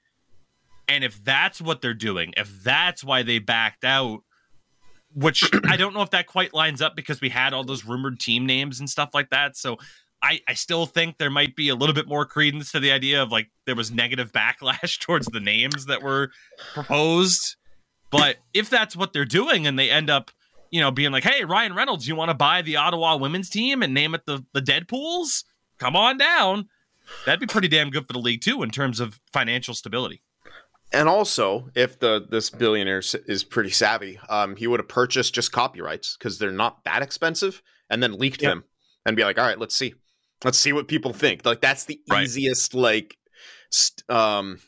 And if that's what they're doing, if that's why they backed out, which I don't know if that quite lines up because we had all those rumored team names and stuff like that. So I, I still think there might be a little bit more credence to the idea of like there was negative backlash towards the names that were proposed. But if that's what they're doing and they end up, you know, being like, hey, Ryan Reynolds, you want to buy the Ottawa women's team and name it the, the Deadpools? Come on down. That'd be pretty damn good for the league too in terms of financial stability. And also, if the this billionaire is pretty savvy, um, he would have purchased just copyrights because they're not that expensive, and then leaked Yep. them and be like, "All right, let's see, let's see what people think." Like that's the Right. easiest like st- um,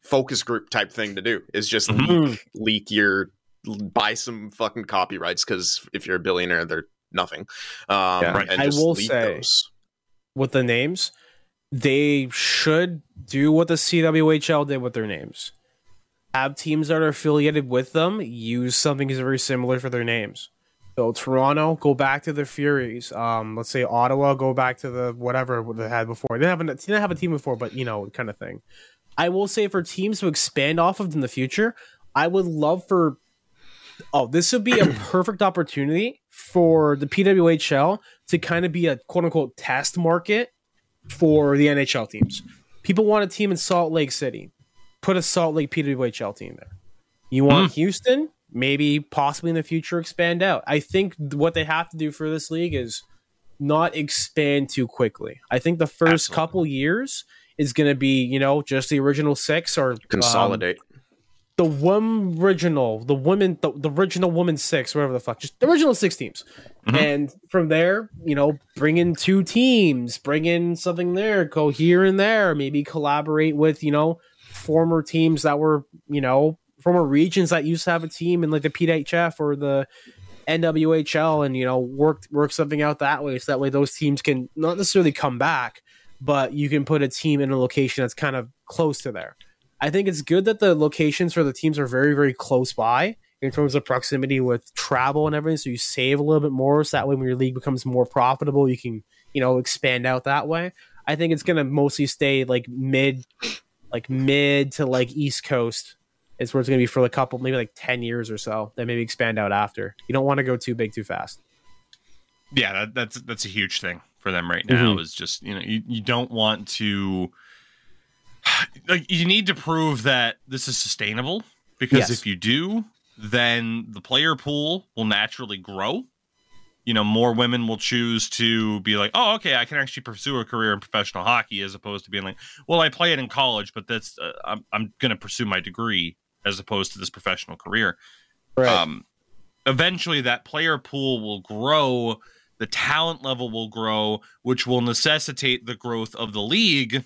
focus group type thing to do is just Mhm. leak leak your buy some fucking copyrights because if you're a billionaire, they're nothing. Um, Yeah. and I will say- those. with the names, they should do what the CWHL did with their names. have teams that are affiliated with them use something that's very similar for their names. So Toronto, go back to the Furies. Um, let's say Ottawa, go back to the whatever they had before. They didn't have a, didn't have a team before, but you know, kind of thing. I will say for teams to expand off of in the future, I would love for. Oh, this would be a perfect opportunity for the PWHL to kind of be a quote unquote test market for the NHL teams. People want a team in Salt Lake City. Put a Salt Lake PWHL team there. You want mm. Houston? maybe possibly in the future expand out. I think what they have to do for this league is not expand too quickly. I think the first Absolutely. couple years is going to be, you know, just the original six or consolidate. Um, the one original, the women, the, the, original woman six, whatever the fuck, just the original six teams, mm-hmm. and from there, you know, bring in two teams, bring in something there, go here and there, maybe collaborate with you know former teams that were you know former regions that used to have a team in like the PHF or the NWHL and you know work work something out that way so that way those teams can not necessarily come back but you can put a team in a location that's kind of close to there. I think it's good that the locations for the teams are very very close by in terms of proximity with travel and everything so you save a little bit more so that way when your league becomes more profitable you can you know expand out that way. I think it's going to mostly stay like mid like mid to like east coast is where it's going to be for a couple, maybe like 10 years or so, then maybe expand out after. You don't want to go too big too fast. Yeah, that, that's that's a huge thing for them right now mm-hmm. is just, you know, you, you don't want to you need to prove that this is sustainable because yes. if you do, then the player pool will naturally grow. You know, more women will choose to be like, "Oh, okay, I can actually pursue a career in professional hockey," as opposed to being like, "Well, I play it in college, but that's uh, I'm I'm going to pursue my degree." as opposed to this professional career. Right. Um, eventually, that player pool will grow, the talent level will grow, which will necessitate the growth of the league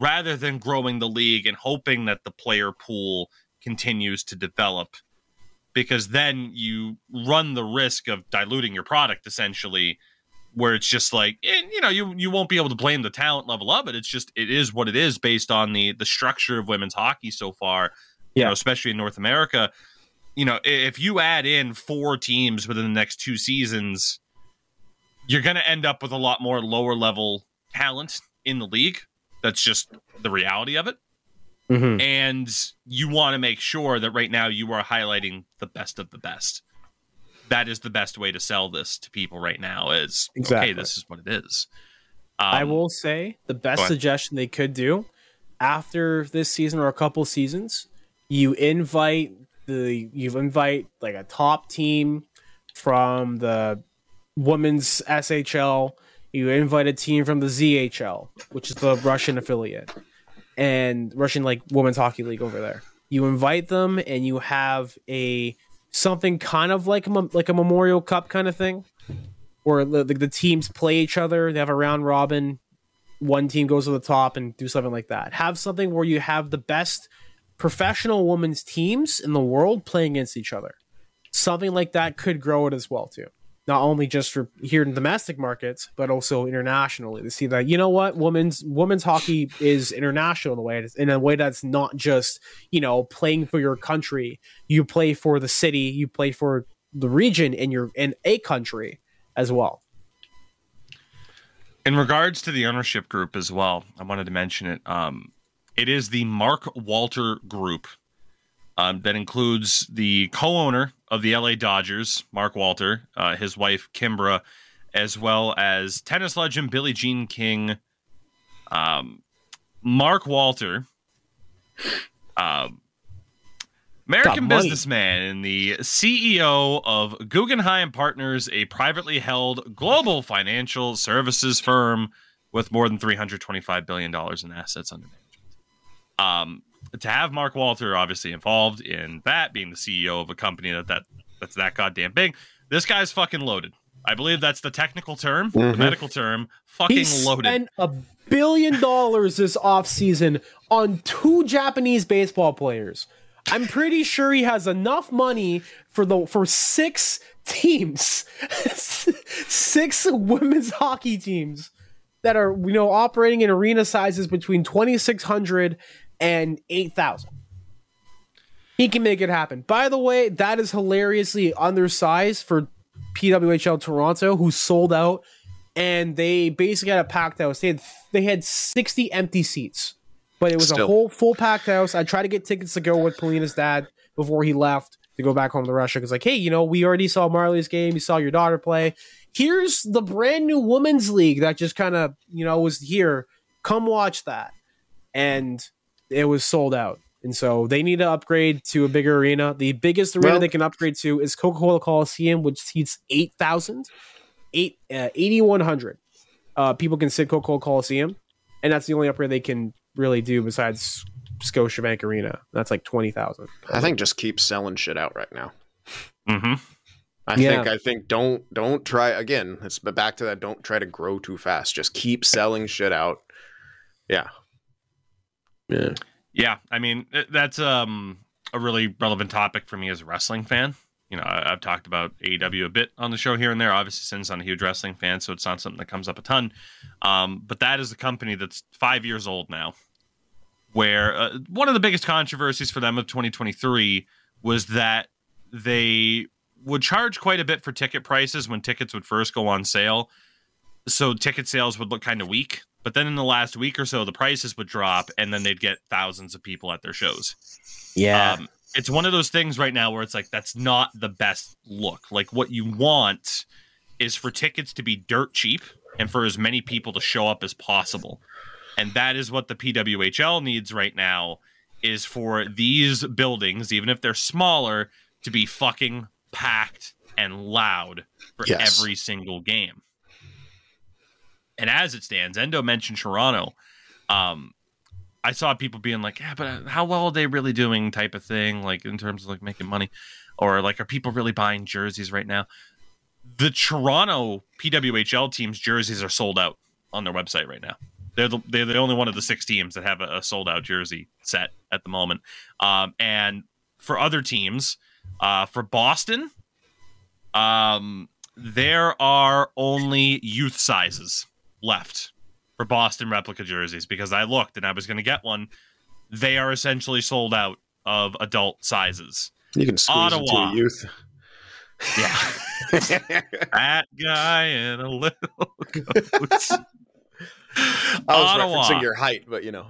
rather than growing the league and hoping that the player pool continues to develop. Because then you run the risk of diluting your product essentially where it's just like and, you know you you won't be able to blame the talent level of it it's just it is what it is based on the the structure of women's hockey so far yeah. you know, especially in North America. You know, if you add in four teams within the next two seasons, you're going to end up with a lot more lower level talent in the league. That's just the reality of it. Mm-hmm. And you want to make sure that right now you are highlighting the best of the best. That is the best way to sell this to people right now. Is exactly. okay. This is what it is. Um, I will say the best suggestion they could do after this season or a couple seasons you invite the you invite like a top team from the women's SHL. You invite a team from the ZHL, which is the Russian affiliate, and Russian like women's hockey league over there. You invite them, and you have a something kind of like a, like a Memorial Cup kind of thing, where the, the, the teams play each other. They have a round robin. One team goes to the top and do something like that. Have something where you have the best professional women's teams in the world playing against each other. Something like that could grow it as well too. Not only just for here in domestic markets, but also internationally to see that you know what women's women's hockey is international in a way in a way that's not just you know playing for your country. You play for the city, you play for the region in your in a country as well. In regards to the ownership group as well, I wanted to mention it. Um, it is the Mark Walter Group um, that includes the co-owner of the LA Dodgers, Mark Walter, uh, his wife Kimbra, as well as tennis legend Billie Jean King. Um, Mark Walter, uh, American businessman and the CEO of Guggenheim Partners, a privately held global financial services firm with more than $325 billion in assets under management. Um, to have Mark Walter obviously involved in that, being the CEO of a company that, that that's that goddamn big, this guy's fucking loaded. I believe that's the technical term, mm-hmm. the medical term. Fucking he loaded. Spent a billion dollars this offseason on two Japanese baseball players. I'm pretty sure he has enough money for the for six teams, six women's hockey teams that are you know operating in arena sizes between 2600 and 8,000. He can make it happen. By the way, that is hilariously undersized for PWHL Toronto, who sold out, and they basically had a packed house. They had they had sixty empty seats, but it was Still. a whole full packed house. I tried to get tickets to go with Polina's dad before he left to go back home to Russia. Because like, hey, you know, we already saw Marley's game. You saw your daughter play. Here's the brand new women's league that just kind of you know was here. Come watch that, and it was sold out. And so they need to upgrade to a bigger arena. The biggest arena Well- they can upgrade to is Coca Cola Coliseum, which seats 8,000, eight, uh, 8,100 uh, people can sit Coca Cola Coliseum. And that's the only upgrade they can really do besides Scotiabank Arena. That's like 20,000. I think just keep selling shit out right now. Mm-hmm. I Yeah. think I think don't don't try again. It's but back to that. Don't try to grow too fast. Just keep selling shit out. Yeah. Yeah. Yeah, I mean that's um a really relevant topic for me as a wrestling fan. You know, I, I've talked about AEW a bit on the show here and there. Obviously, since I'm a huge wrestling fan, so it's not something that comes up a ton. Um, but that is a company that's five years old now. Where uh, one of the biggest controversies for them of 2023 was that they would charge quite a bit for ticket prices when tickets would first go on sale. So ticket sales would look kind of weak. But then in the last week or so, the prices would drop, and then they'd get thousands of people at their shows. Yeah. Um, it's one of those things right now where it's like that's not the best look. Like what you want is for tickets to be dirt cheap and for as many people to show up as possible. And that is what the PWHL needs right now is for these buildings, even if they're smaller, to be fucking packed and loud for Yes. every single game. And as it stands, Endo mentioned Toronto. Um, I saw people being like, "Yeah, but how well are they really doing?" Type of thing, like in terms of like making money, or like, are people really buying jerseys right now? The Toronto PWHL team's jerseys are sold out on their website right now. They're the, they're the only one of the six teams that have a, a sold out jersey set at the moment. Um, and for other teams, uh, for Boston, um, there are only youth sizes left for Boston replica jerseys because I looked and I was going to get one. They are essentially sold out of adult sizes. You can squeeze Ottawa. into youth. Yeah, that guy in a little. I was Ottawa. referencing your height, but you know.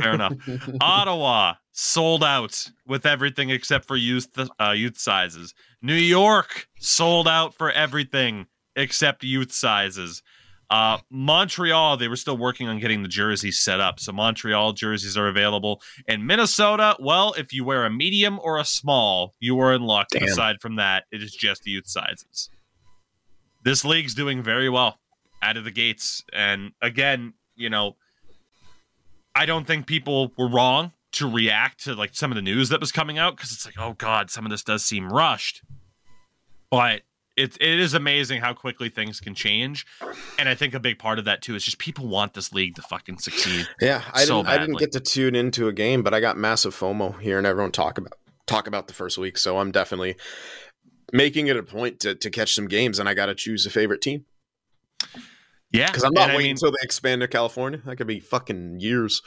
Fair enough. Ottawa sold out with everything except for youth uh, youth sizes. New York sold out for everything except youth sizes. Uh, Montreal, they were still working on getting the jerseys set up, so Montreal jerseys are available. In Minnesota, well, if you wear a medium or a small, you are in luck. Damn. Aside from that, it is just youth sizes. This league's doing very well out of the gates, and again, you know, I don't think people were wrong to react to like some of the news that was coming out because it's like, oh god, some of this does seem rushed. But it it is amazing how quickly things can change, and I think a big part of that too is just people want this league to fucking succeed. Yeah, I So didn't. I didn't get to tune into a game, but I got massive FOMO hearing everyone talk about talk about the first week. So I'm definitely making it a point to to catch some games, and I got to choose a favorite team Yeah, because I'm not and I waiting mean, until they expand to California. That could be fucking years.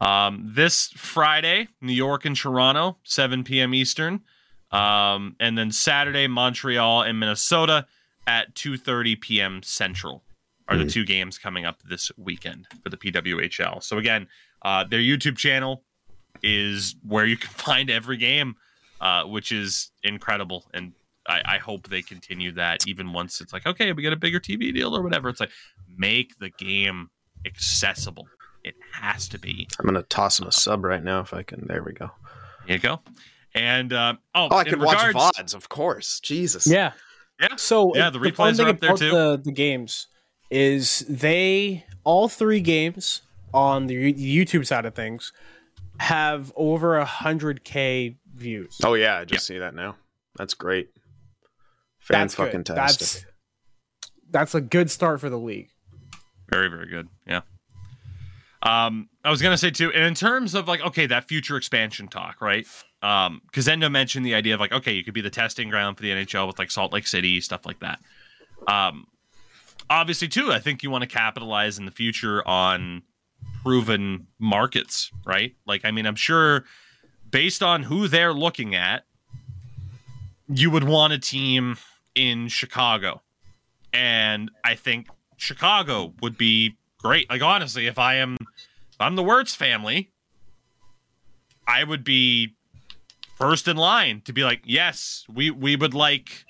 Um, this Friday, New York and Toronto, 7 p.m. Eastern. Um, and then Saturday, Montreal and Minnesota at 2:30 p.m. Central are the Mhm. two games coming up this weekend for the PWHL. So again, uh, their YouTube channel is where you can find every game, uh, which is incredible. And I, I hope they continue that even once it's like, okay, we get a bigger TV deal or whatever. It's like make the game accessible. It has to be. I'm gonna toss them a sub right now if I can. There we go. There you go. And uh, oh, Oh, I in can regards, watch VODs, of course. Jesus. Yeah. Yeah. So Yeah, the fun replays thing are up there, too. The, the games is they all three games on the YouTube side of things have over a hundred k views. Oh yeah, I just see that now. That's great. Fan That's fucking good. That's that's a good start for the league. Very, very good. Yeah. Um, I was gonna say too, and in terms of like, okay, that future expansion talk, right? Um, Endo mentioned the idea of like, okay, you could be the testing ground for the NHL with like Salt Lake City stuff like that. Um, obviously too, I think you want to capitalize in the future on proven markets, right? Like, I mean, I'm sure based on who they're looking at, you would want a team in Chicago. And I think Chicago would be great. Like honestly, if I am if I'm the Wirtz family, I would be first in line to be like, yes, we we would like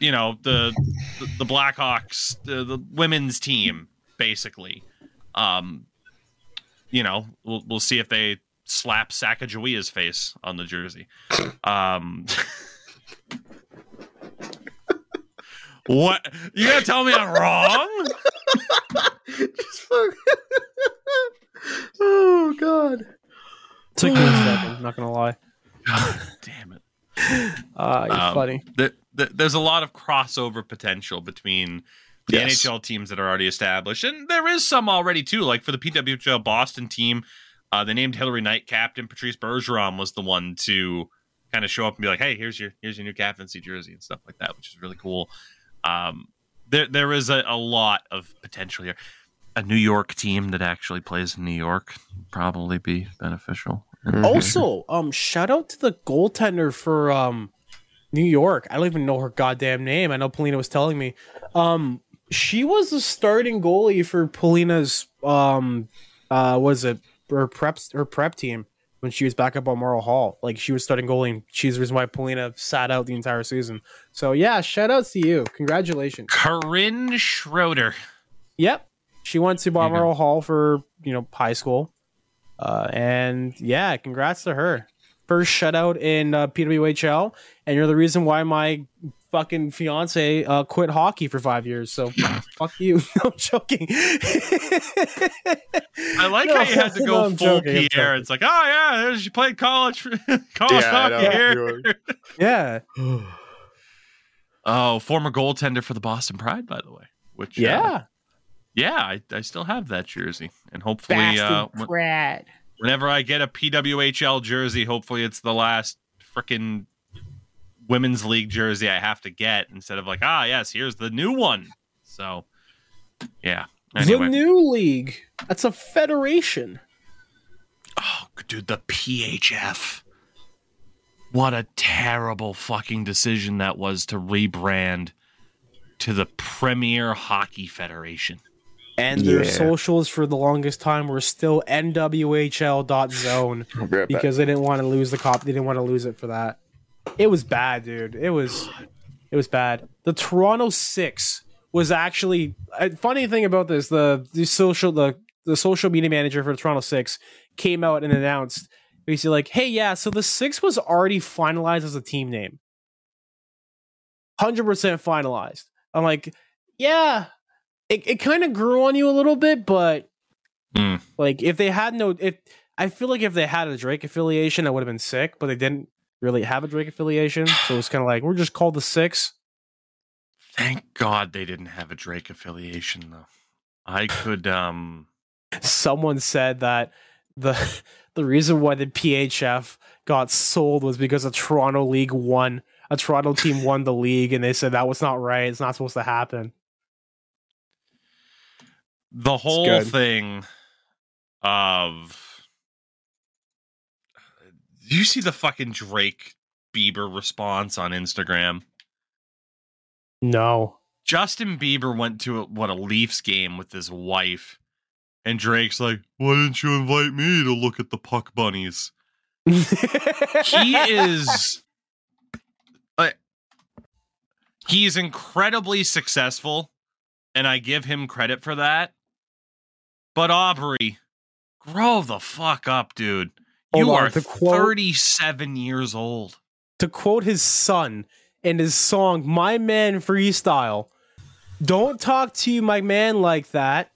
you know the the, the Blackhawks, the, the women's team, basically. Um, you know, we'll we'll see if they slap Sacagawea's face on the jersey. Um, what you gonna tell me I'm wrong? Just fuck. oh god. Took me a second. Not gonna lie. God damn it. Uh, you're Um, funny. the, the, there's a lot of crossover potential between the Yes. NHL teams that are already established, and there is some already too. Like for the PWHL Boston team, uh, they named Hilary Knight captain. Patrice Bergeron was the one to kind of show up and be like, "Hey, here's your here's your new captaincy jersey and stuff like that," which is really cool. Um, there there is a, a lot of potential here. A New York team that actually plays in New York probably be beneficial. Mm-hmm. Also, um, shout out to the goaltender for um New York. I don't even know her goddamn name. I know Polina was telling me. Um, she was the starting goalie for Polina's um uh was it her prep her prep team when she was back up on Morrow Hall. Like she was starting goalie and she's the reason why Polina sat out the entire season. So yeah, shout out to you. Congratulations. Corinne Schroeder. Yep. She went to. Balmoral Hall for, you know, high school. Uh, and yeah, congrats to her. First shutout in uh, PWHL. And you're the reason why my fucking fiance uh, quit hockey for five years. So fuck you. No, I'm joking. I like how you had to go I'm full joking, Pierre. It's like, oh yeah, there's you played college, college Yeah, hockey here. yeah. Oh, former goaltender for the Boston Pride, by the way. Which uh, Yeah. Yeah, I, I still have that jersey, and hopefully, uh, when- whenever I get a PWHL jersey, hopefully it's the last freaking women's league jersey I have to get instead of like, ah, yes, here's the new one. So, yeah. Anyway, The new league. That's a federation. Oh, dude, the PHF. What a terrible fucking decision that was to rebrand to the Premier Hockey Federation. And their Yeah. socials for the longest time were still nwhl.zone. Right because they didn't want to lose the cop. They didn't want to lose it for that. It was bad, dude. It was, it was bad. The Toronto Six was actually a funny thing about this. The the social the the social media manager for the Toronto Six came out and announced basically like, hey, yeah, so the Six was already finalized as a team name, hundred percent finalized. I'm like, yeah, it it kind of grew on you a little bit, but Hmm. like if they had no if I feel like if they had a Drake affiliation, that would have been sick, but they didn't really have a Drake affiliation. So it's kind of like we're just called the six. Thank God they didn't have a Drake affiliation, though. I could, um, Someone said that the the reason why the PHF got sold was because a Toronto League won. A Toronto team won the league, and they said that was not right. It's not supposed to happen. The whole thing of. Do you see the fucking Drake Bieber response on Instagram? No. Justin Bieber went to a, what a Leafs game with his wife, and Drake's like, "Why didn't you invite me to look at the puck bunnies?" He is, uh, he's incredibly successful, and I give him credit for that. But Aubrey, grow the fuck up, dude. Hold you on, are to quote- thirty-seven years old. to quote his son in his song "My Man Freestyle." Don't talk to my man like that.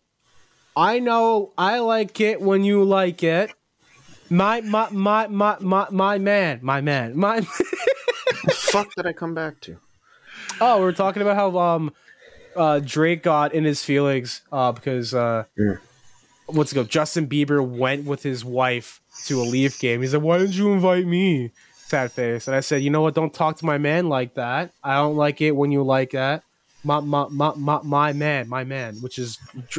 I know I like it when you like it. My my my my my, my man, my man, my. fuck did I come back to? oh, we are talking about how um, uh, Drake got in his feelings uh, because uh, Yeah. What's it go? Justin Bieber went with his wife to a Leaf game. He said, "Why didn't you invite me?" Sad face. And I said, "You know what? Don't talk to my man like that. I don't like it when you like that." My my my my, my man, my man, which is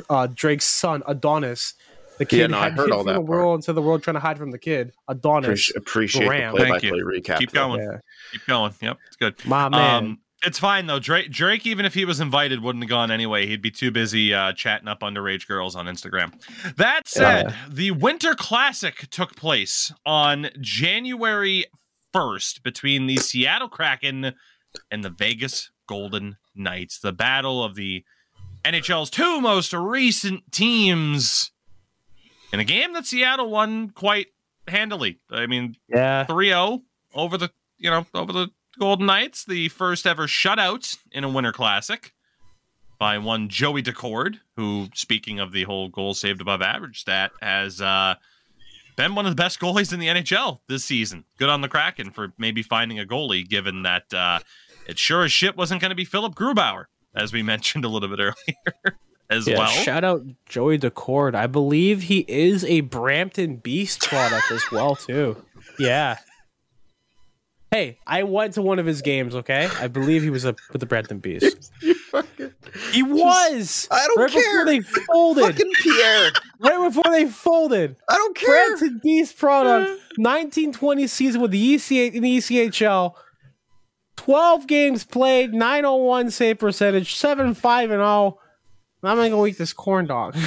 uh, Drake's son, Adonis, the The kid Yeah, no, I heard hid all from that the world instead of the world trying to hide from the kid. Adonis, Appreci- appreciate Graham. the play by Thank play you. recap. Keep going. yeah, Keep going. Yep, it's good. my man. Um, it's fine though. Drake, Drake, even if he was invited, wouldn't have gone anyway. He'd be too busy uh, chatting up underage girls on Instagram. That said, Yeah. the Winter Classic took place on January first between the Seattle Kraken and the Vegas Golden Knights. The battle of the NHL's two most recent teams in a game that Seattle won quite handily. I mean, yeah, 3-0 over the you know over the Golden Knights, the first ever shutout in a Winter Classic by one Joey Daccord, who, speaking of the whole goal saved above average stat, has uh, been one of the best goalies in the NHL this season. Good on the Kraken for maybe finding a goalie, given that uh, it sure as shit wasn't going to be Philipp Grubauer, as we mentioned a little bit earlier as yeah. well. Shout out Joey Daccord. I believe he is a Brampton Beast product as well too. Yeah. Hey, I went to one of his games. Okay, I believe he was a with the Brampton Beast. You fucking, He was. I don't right care. before they folded. fucking Pierre. Right before they folded. I don't care. Brampton Beast product. 1920 season with the ECA in the ECHL. 12 games played, 901 save percentage, 7 5 and 0. I'm gonna go eat this corn dog.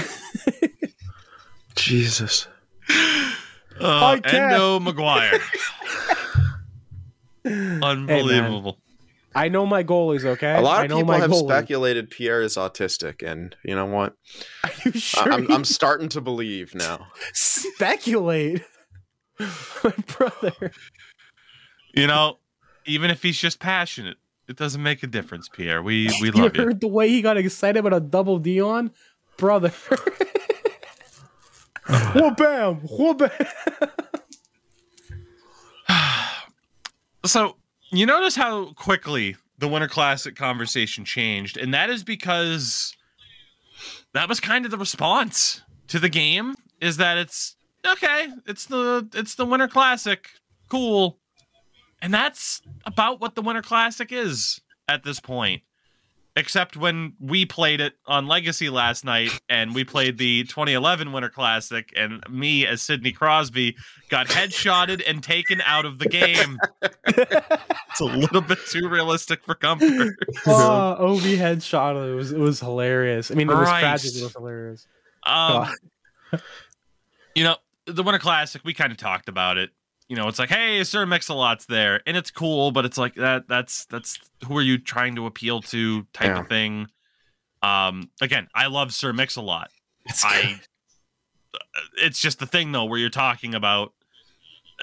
Jesus. Uh, I can't. Endo McGuire. Unbelievable. I know my goalies, okay? A lot I of know people my have goalies. speculated Pierre is autistic, and you know what? Are you I- sure? I'm, I'm starting to believe now. speculate. my brother. You know, even if he's just passionate, it doesn't make a difference, Pierre. We we love you. heard the way he got excited about a double D on? Brother. Whoa bam! Whoa bam! So you notice how quickly the Winter Classic conversation changed, and that is because that was kind of the response to the game. Is that it's okay? It's the it's the Winter Classic, cool, and that's about what the Winter Classic is at this point. Except when we played it on Legacy last night, and we played the 2011 Winter Classic, and me as Sidney Crosby got headshotted and taken out of the game. it's a little bit too realistic for comfort. Oh, OV headshot. It was it was hilarious. I mean, it was Right. tragic. It was hilarious. Um, you know, the Winter Classic, we kind of talked about it. You know, it's like, hey, Sir Mix-a-Lot's there, and it's cool, but it's like that. That's that's who are you trying to appeal to, type Yeah. of thing. Um, again, I love Sir Mix-a-Lot. I. It's just the thing though, where you're talking about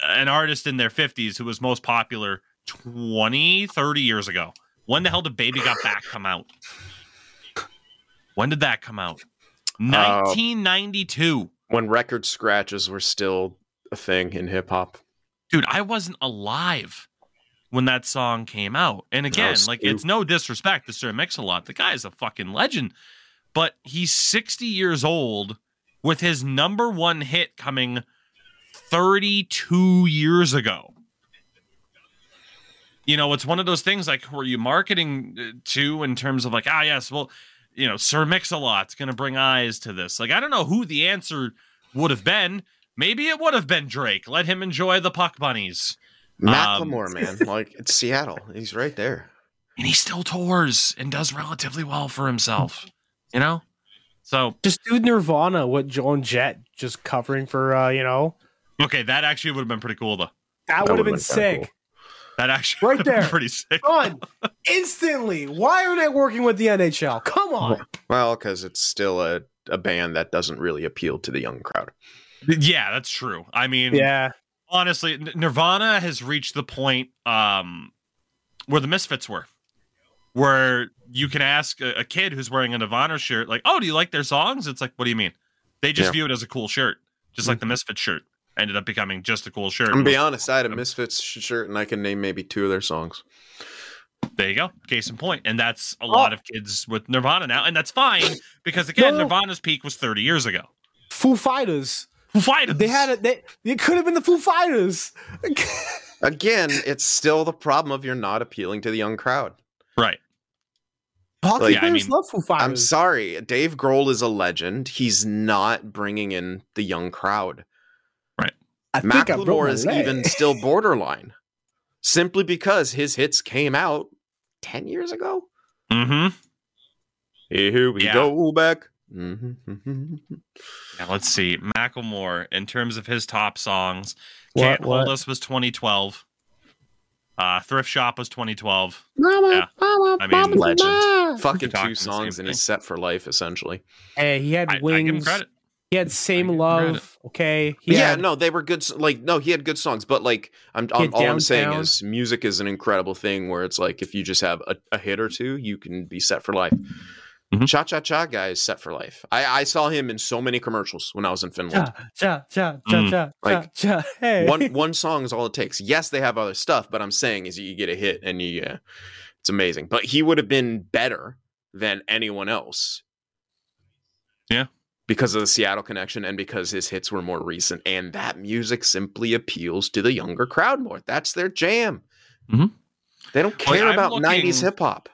an artist in their 50s who was most popular 20, 30 years ago. When the hell did Baby Got Back come out? When did that come out? 1992. When record scratches were still a thing in hip hop. Dude, I wasn't alive when that song came out. And again, like it's no disrespect to Sir Mix-a-Lot. The guy is a fucking legend. But he's 60 years old with his number one hit coming 32 years ago. You know, it's one of those things like who are you marketing uh, to in terms of like, ah, yes, well, you know, Sir Mix-a-Lot's going to bring eyes to this. Like, I don't know who the answer would have been. Maybe it would have been Drake. Let him enjoy the puck bunnies. Macklemore, man. Like it's Seattle. He's right there. And he still tours and does relatively well for himself. You know? So, Just do Nirvana with Joan Jett just covering for uh, you know. okay, that actually would have been pretty cool, though. That, That would have been been kinda sick. That actually Right would been there. pretty sick. Done. Instantly. Why are they working with the NHL? Come on. Well, because it's still a, a band that doesn't really appeal to the young crowd. Yeah, that's true. I mean, Yeah. honestly, Nirvana has reached the point um, where the Misfits were, where you can ask a, a kid who's wearing a Nirvana shirt, like, "Oh, do you like their songs?" It's like, "What do you mean?" They just Yeah. view it as a cool shirt, just like the Misfits shirt ended up becoming just a cool shirt. I'm gonna be honest, I had a Misfits shirt and I can name maybe two of their songs. There you go. Case in point. And that's a lot of kids with Nirvana now. And that's fine because, again, No. Nirvana's peak was 30 years ago. Foo Fighters. Foo Fighters. They had it. They, it could have been the Foo Fighters. Again, it's still the problem of you're not appealing to the young crowd. Right. Hockey Like, I mean, love Foo Fighters. I'm sorry, Dave Grohl is a legend. He's not bringing in the young crowd. Right. I think I Macklemore is even still borderline, simply because his hits came out ten years ago. Mm-hmm. Here we Yeah. go back. Mhm. Now let's see. Macklemore, in terms of his top songs, What- Can't what? Hold Us was 2012. Uh, Thrift Shop was 2012. Mama, Yeah. mama, I mean, mama, legend. mama. Fucking two songs and he's set for life, essentially. Hey, he had I, I wings. give him credit. He had same love. credit. Okay. He yeah, had, no, they were good. Like, no, he had good songs, but like, I'm, I'm had all I'm saying is, music is an incredible thing. Where it's like, if you just have a, a hit or two, you can be set for life. Mhm. Cha Cha Cha guy is set for life. I, I saw him in so many commercials when I was in Finland. Cha, cha, cha, cha, Mm. cha, Like, cha. Hey. one one song is all it takes. Yes, they have other stuff, but I'm saying is you get a hit and you, uh, it's amazing. But he would have been better than anyone else. Yeah. Because of the Seattle connection and because his hits were more recent, and that music simply appeals to the younger crowd more. That's their jam. Mhm. They don't care I'm about looking- '90s hip hop.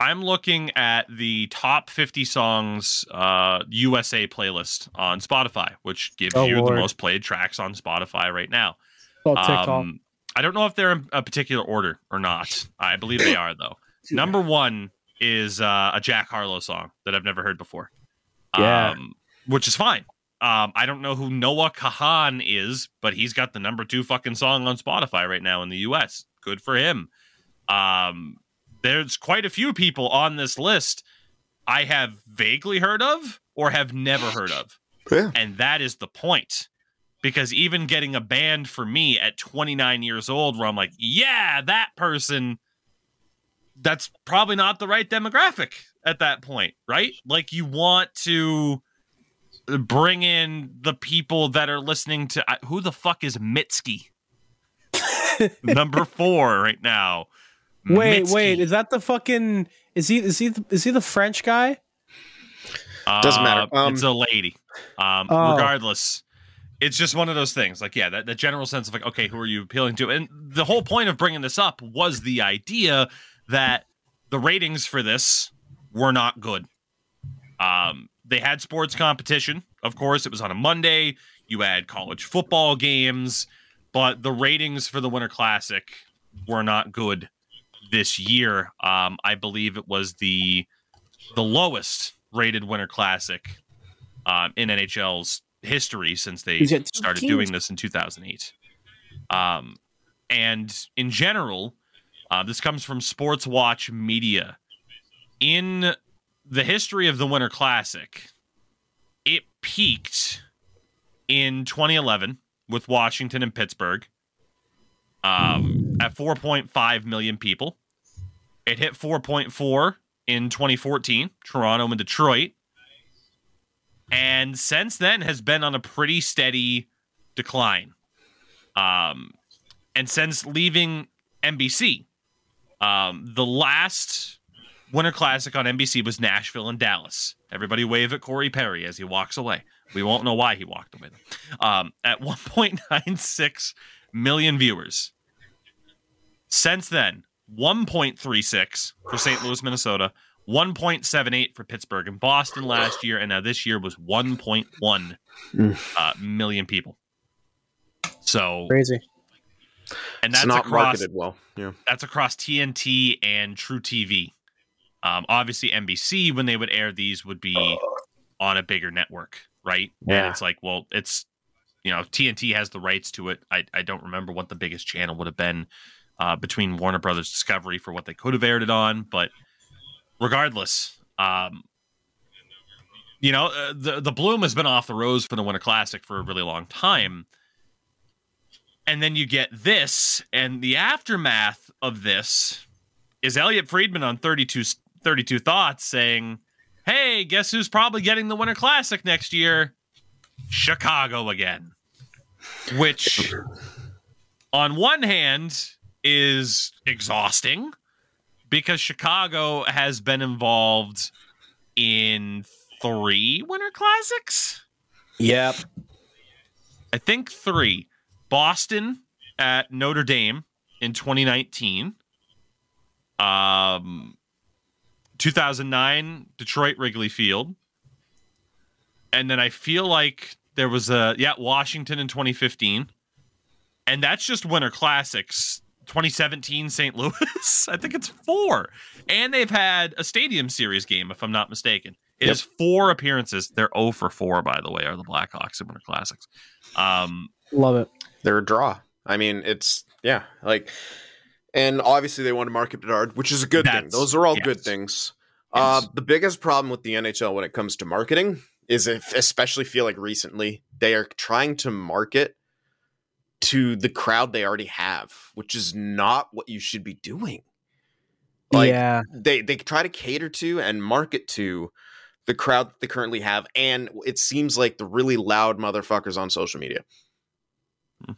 I'm looking at the top 50 songs uh, USA playlist on Spotify, which gives Oh, you Lord. the most played tracks on Spotify right now. Oh, Um, I don't know if they're in a particular order or not. I believe they are though. Number one is uh, a Jack Harlow song that I've never heard before. Yeah. Um, which is fine. Um, I don't know who Noah Kahan is, but he's got the number two fucking song on Spotify right now in the US. Good for him. Um, there's quite a few people on this list I have vaguely heard of or have never heard of. Yeah. And that is the point. Because even getting a band for me at 29 years old, where I'm like, yeah, that person, that's probably not the right demographic at that point, right? Like, you want to bring in the people that are listening to who the fuck is Mitski? Number four right now. Wait, Mitski. wait. Is that the fucking? Is he? Is he? Is he the French guy? Doesn't matter. Uh, Um, it's a lady. Um, Oh. Regardless, it's just one of those things. Like, yeah, that, that general sense of like, okay, who are you appealing to? And the whole point of bringing this up was the idea that the ratings for this were not good. Um, they had sports competition, of course. It was on a Monday. You had college football games, but the ratings for the Winter Classic were not good this year. Um, I believe it was the the lowest rated Winter Classic um, in NHL's history since they He's at two started doing this in 2008. Um, and in general, uh, this comes from Sports Watch Media. In the history of the Winter Classic, it peaked in 2011 with Washington and Pittsburgh um, at 4.5 million people. It hit 4.4 in 2014, Toronto and Detroit. And since then has been on a pretty steady decline. Um, and since leaving NBC, um, the last Winter Classic on NBC was Nashville and Dallas. Everybody wave at Corey Perry as he walks away. We won't know why he walked away. Um, at 1.96 million viewers. Since then, 1.36 for St. Louis, Minnesota, 1.78 for Pittsburgh and Boston last year, and now this year was 1.1 uh, million people. So, Crazy. and It's that's not across marketed well. Yeah. that's across TNT and truTV. Um, obviously, NBC when they would air these would be on a bigger network, right? And Yeah. it's like, well, it's you know TNT has the rights to it. I I don't remember what the biggest channel would have been uh, between Warner Brothers Discovery for what they could have aired it on, but regardless, um, you know uh, the the bloom has been off the rose for the Winter Classic for a really long time. And then you get this, and the aftermath of this is Elliotte Friedman on 32, 32 Thoughts saying, Hey, guess who's probably getting the Winter Classic next year? Chicago again. Which, on one hand, is exhausting because Chicago has been involved in three Winter Classics. Yep. I think three. Boston at Notre Dame in 2019. Um, 2009 Detroit Wrigley Field, and then I feel like there was a yeah Washington in 2015, and that's just Winter Classics. 2017 St. Louis. I think it's four, and they've had a Stadium Series game, if I'm not mistaken. It Yep. is four appearances. They're 0 for four, by the way, are the Blackhawks in Winter Classics. Um, Love it. They're a draw. I mean, it's yeah, like, and obviously they want to market Bedard, which is a good thing. Those are all yes. good things. Uh, the biggest problem with the NHL when it comes to marketing is, if, especially feel like recently, they are trying to market to the crowd they already have, which is not what you should be doing. Like, yeah. they they try to cater to and market to the crowd that they currently have, and it seems like the really loud motherfuckers on social media. Hmm.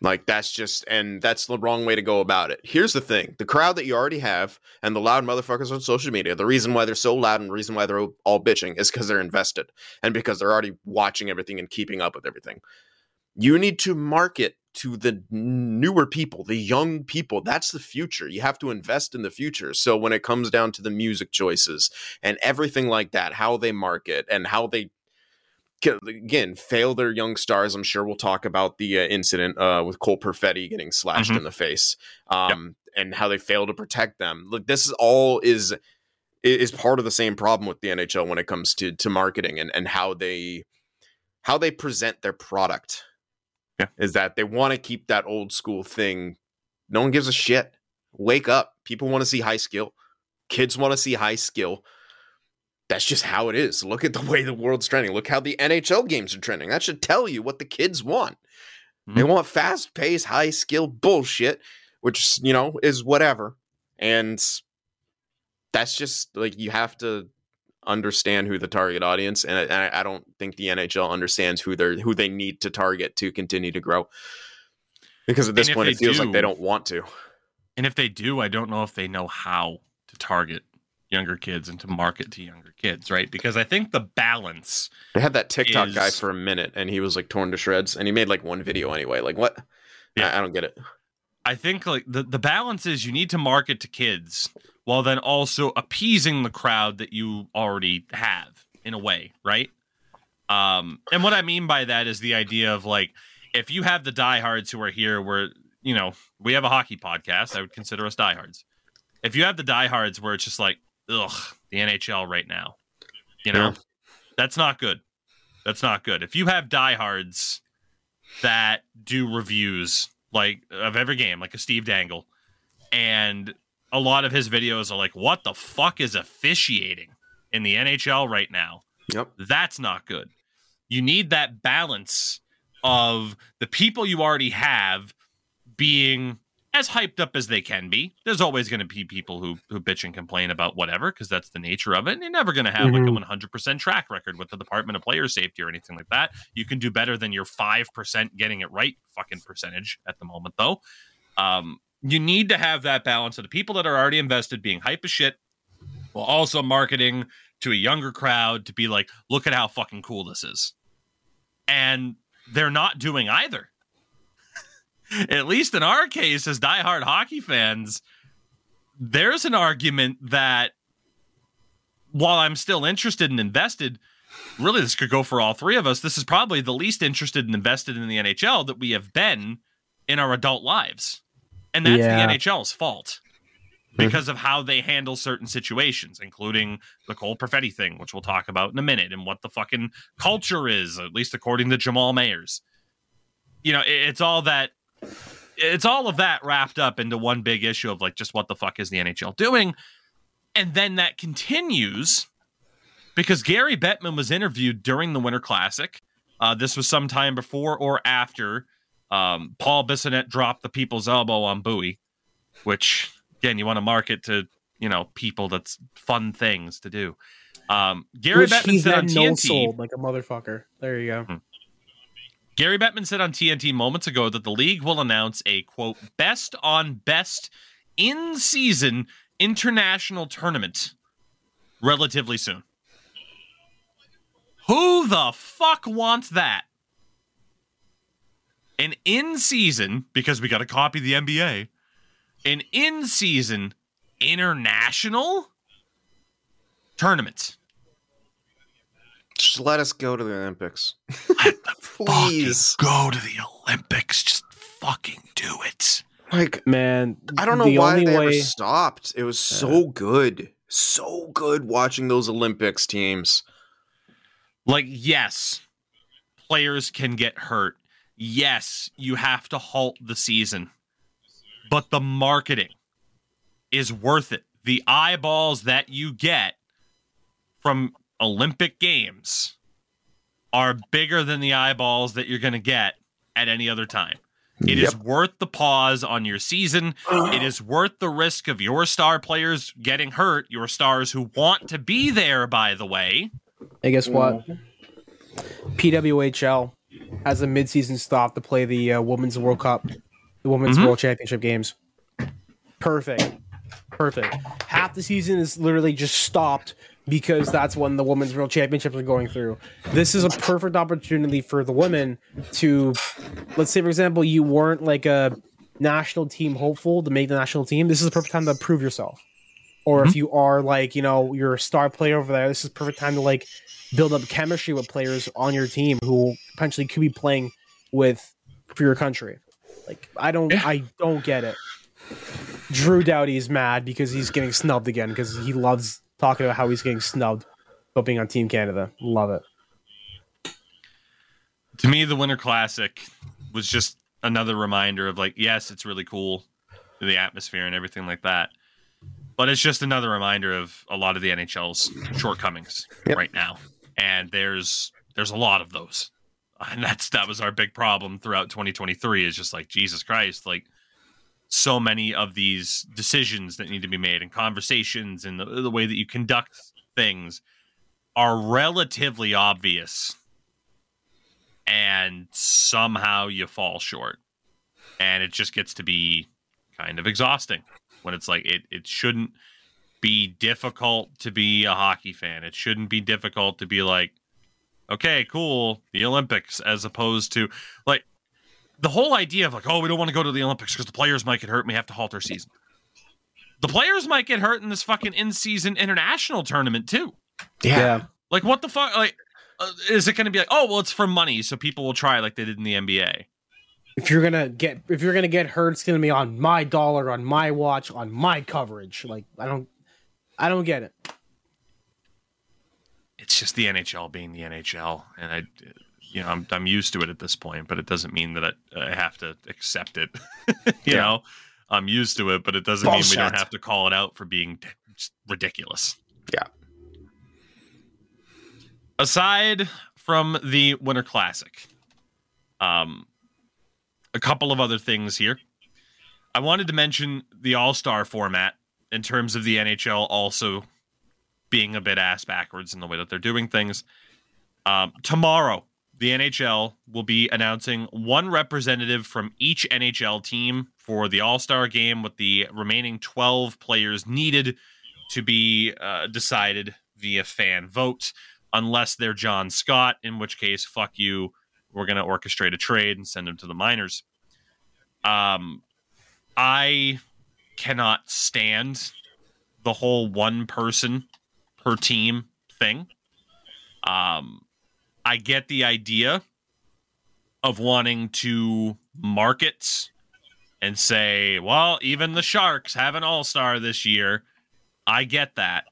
Like that's just and that's the wrong way to go about it. Here's the thing: the crowd that you already have and the loud motherfuckers on social media. The reason why they're so loud and the reason why they're all bitching is because they're invested and because they're already watching everything and keeping up with everything. You need to market to the newer people, the young people. That's the future. You have to invest in the future. So when it comes down to the music choices and everything like that, how they market and how they again fail their young stars. I'm sure we'll talk about the uh, incident uh, with Cole Perfetti getting slashed Mhm. in the face um, and how they fail to protect them. Look, this is all is is part of the same problem with the NHL when it comes to to marketing and and how they how they present their product. Yeah. Is that they want to keep that old school thing. No one gives a shit. Wake up. People want to see high skill. Kids want to see high skill. That's just how it is. Look at the way the world's trending. Look how the NHL games are trending. That should tell you what the kids want. They Mhm. want fast paced, high skill bullshit, which, you know, is whatever. And that's just like you have to understand who the target audience and I, and I- don't think the NHL understands who they're who they need to target to continue to grow. Because at this And point it feels like do- they don't want to. And if they do, I don't know if they know how to target younger kids and to market to younger kids, right? Because I think the balance They had that TikTok guy for a minute and he was like torn to shreds and he made like one video anyway. Like what? Yeah. I, I don't get it. I think like the, the balance is you need to market to kids while then also appeasing the crowd that you already have in a way, right? Um, and what I mean by that is the idea of like if you have the diehards who are here where you know we have a hockey podcast, I would consider us diehards. If you have the diehards where it's just like, ugh, the NHL right now, you know, Yeah. that's not good. That's not good. If you have diehards that do reviews like of every game, like a Steve Dangle, and a lot of his videos are like, "What the fuck is officiating in the NHL right now?" Yep. That's not good. You need that balance of the people you already have being as hyped up as they can be. There's always going to be people who who bitch and complain about whatever because that's the nature of it. And you're never going to have like a 100% track record with the Department of Player Safety or anything like that. You can do better than your 5% getting it right fucking percentage at the moment though. Um you need to have that balance of the people that are already invested being hype as shit while also marketing to a younger crowd to be like, look at how fucking cool this is. And they're not doing either. at least in our case, as diehard hockey fans, there's an argument that while I'm still interested and invested, really this could go for all three of us. This is probably the least interested and invested in the NHL that we have been in our adult lives. And that's Yeah. the NHL's fault because of how they handle certain situations, including the Cole Perfetti thing, which we'll talk about in a minute, and what the fucking culture is, at least according to Jamal Mayers. You know, it's all that it's all of that wrapped up into one big issue of like just what the fuck is the NHL doing? And then that continues because Gary Bettman was interviewed during the Winter Classic. Uh, this was sometime before or after um, Paul Bissonnette dropped the people's elbow on Bowie, which again you want to market to you know people that's fun things to do. Um, Gary Which Bettman said on no TNT. sold like a motherfucker. There you go. Gary Bettman said on TNT moments ago that the league will announce a quote best on best in season international tournament relatively soon. Who the fuck wants that? An in season, because we got to copy the NBA, an in season international tournament. Just let us go to the Olympics. Please. go to the Olympics. Just fucking do it. Like Man, I don't know the why only they ever stopped. It was so good. So good watching those Olympics teams. Like, yes, players can get hurt. Yes, you have to halt the season. But the marketing is worth it. The eyeballs that you get from Olympic Games are bigger than the eyeballs that you're going to get at any other time. It is worth the pause on your season. It is worth the risk of your star players getting hurt, your stars who want to be there, by the way. Hey, guess what? PWHL has a midseason stop to play the uh, Women's World Cup, the Women's Mhm. World Championship games. Perfect. Perfect. Half the season is literally just stopped because that's when the Women's World Championships are going through. This is a perfect opportunity for the women to, let's say, for example, you weren't like a national team hopeful to make the national team. This is a perfect time to prove yourself. Or if mm-hmm. you are like, you know, you're a star player over there, this is a perfect time to like build up chemistry with players on your team who potentially could be playing with for your country. Like I don't Yeah. I don't get it. Drew Doughty is mad because he's getting snubbed again because he loves talking about how he's getting snubbed about being on Team Canada. Love it. to me the winter classic was just another reminder of like yes it's really cool the atmosphere and everything like that but it's just another reminder of a lot of the nhl's shortcomings Yep. right now and there's there's a lot of those and that's that was our big problem throughout 2023 is just like jesus christ like so many of these decisions that need to be made and conversations and the, the way that you conduct things are relatively obvious. And somehow you fall short. And it just gets to be kind of exhausting when it's like it, it shouldn't be difficult to be a hockey fan. It shouldn't be difficult to be like okay cool the olympics as opposed to like the whole idea of like oh we don't want to go to the olympics because the players might get hurt and we have to halt our season the players might get hurt in this fucking in-season international tournament too Yeah. like what the fuck? Like, uh, is it going to be like, oh well, it's for money, so people will try like they did in the NBA? If you're gonna get if you're gonna get hurt, it's gonna be on my dollar, on my watch, on my coverage. Like I don't I don't get it. It's just the NHL being the NHL, and I, you know, I'm I'm used to it at this point, but it doesn't mean that I, I have to accept it. you Yeah. know, I'm used to it, but it doesn't mean we don't have to call it out for being ridiculous. Yeah. Aside from the Winter Classic, um, a couple of other things here. I wanted to mention the All Star format in terms of the NHL also being a bit ass backwards in the way that they're doing things. Um, tomorrow, the NHL will be announcing one representative from each NHL team for the All Star game, with the remaining 12 players needed to be uh, decided via fan vote, unless they're John Scott, in which case, fuck you. We're going to orchestrate a trade and send him to the minors. Um, I cannot stand the whole one person per team thing. Um, I get the idea of wanting to market and say, well, even the Sharks have an all star this year. I get that.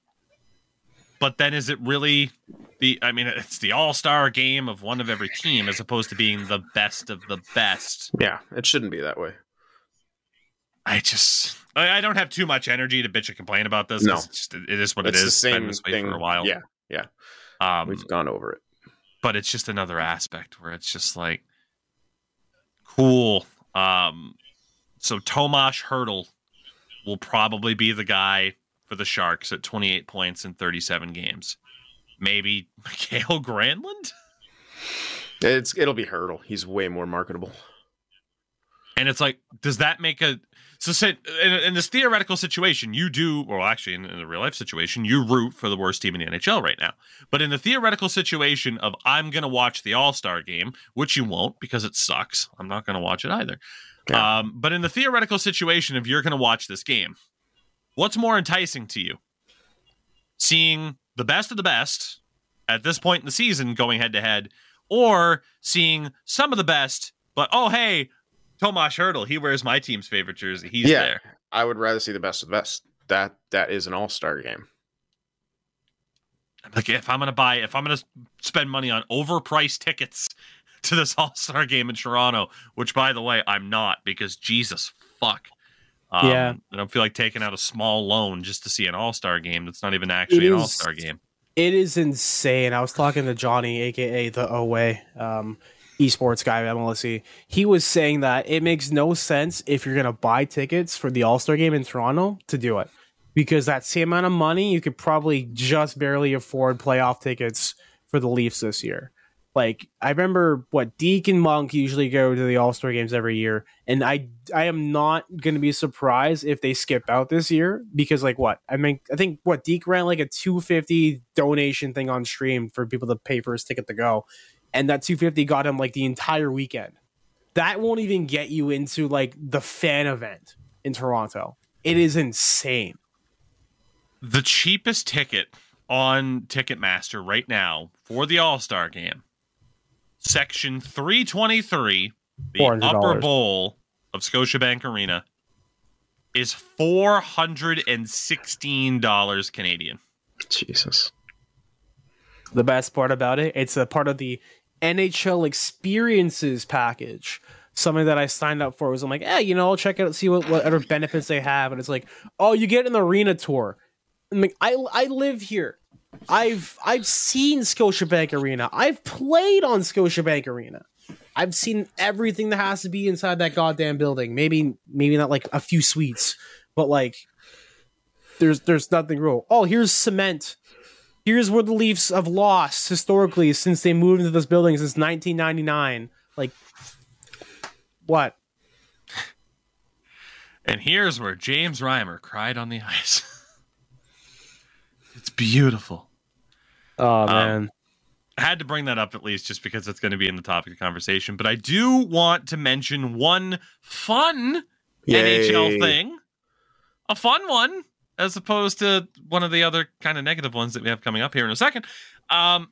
But then is it really the I mean it's the all-star game of one of every team as opposed to being the best of the best. Yeah. It shouldn't be that way. I just I I don't have too much energy to bitch and complain about this. No. It's just, it is what it's it the is. It's been same this way thing for a while. Yeah. Um, We've gone over it. But it's just another aspect where it's just like cool. Um, so Tomas Hertl will probably be the guy for the Sharks at 28 points in 37 games. Maybe Mikael Granlund? It's it'll be Hurdle. He's way more marketable. And it's like, does that make a so in, in this theoretical situation, you do, well, actually, in, in the real life situation, you root for the worst team in the NHL right now. But in the theoretical situation of I'm going to watch the All Star game, which you won't because it sucks. I'm not going to watch it either. Um, but in the theoretical situation of you're going to watch this game, what's more enticing to you? Seeing the best of the best at this point in the season going head to head, or seeing some of the best, but oh hey, Tomas Hertl, he wears my team's favorite jersey. He's Yeah. there. I would rather see the best of the best. That that is an all star game. Like if I'm gonna buy, if I'm gonna spend money on overpriced tickets to this All Star game in Toronto, which by the way I'm not because Jesus fuck. Um, Yeah. I don't feel like taking out a small loan just to see an All Star game. That's not even actually It an All Star game. It is insane. I was talking to Johnny, aka the Away. um, esports guy at MLSE. He was saying that it makes no sense if you're gonna buy tickets for the All Star game in Toronto to do it. Because that same amount of money you could probably just barely afford playoff tickets for the Leafs this year. Like I remember what Deke and Monk usually go to the All Star games every year, and I I am not gonna be surprised if they skip out this year because like what I mean I think what Deke ran like a two fifty donation thing on stream for people to pay for his ticket to go, and that two fifty got him like the entire weekend. That won't even get you into like the fan event in Toronto. It is insane. The cheapest ticket on Ticketmaster right now for the All Star game, section 323, the $400. upper bowl of Scotiabank Arena, is $416 Canadian. Jesus. the best part about it it's a part of the nhl experiences package. Something that i signed up for was i'm like hey you know i'll check out see what, what other benefits they have. And it's like oh you get an arena tour. I'm like, I, I live here. I've i've seen scotiabank arena. I've played on scotiabank arena. I've seen everything that has to be inside that goddamn building. Maybe maybe not like a few suites but like there's there's nothing real. oh here's cement here's where the Leafs have lost historically since they moved into this building since 1999. Like, what? And here's where James Reimer cried on the ice. it's beautiful. Oh um, man. I had to bring that up at least just because it's going to be in the topic of conversation. But I do want to mention one fun NHL thing, a fun one, as opposed to one of the other kind of negative ones that we have coming up here in a second. Um,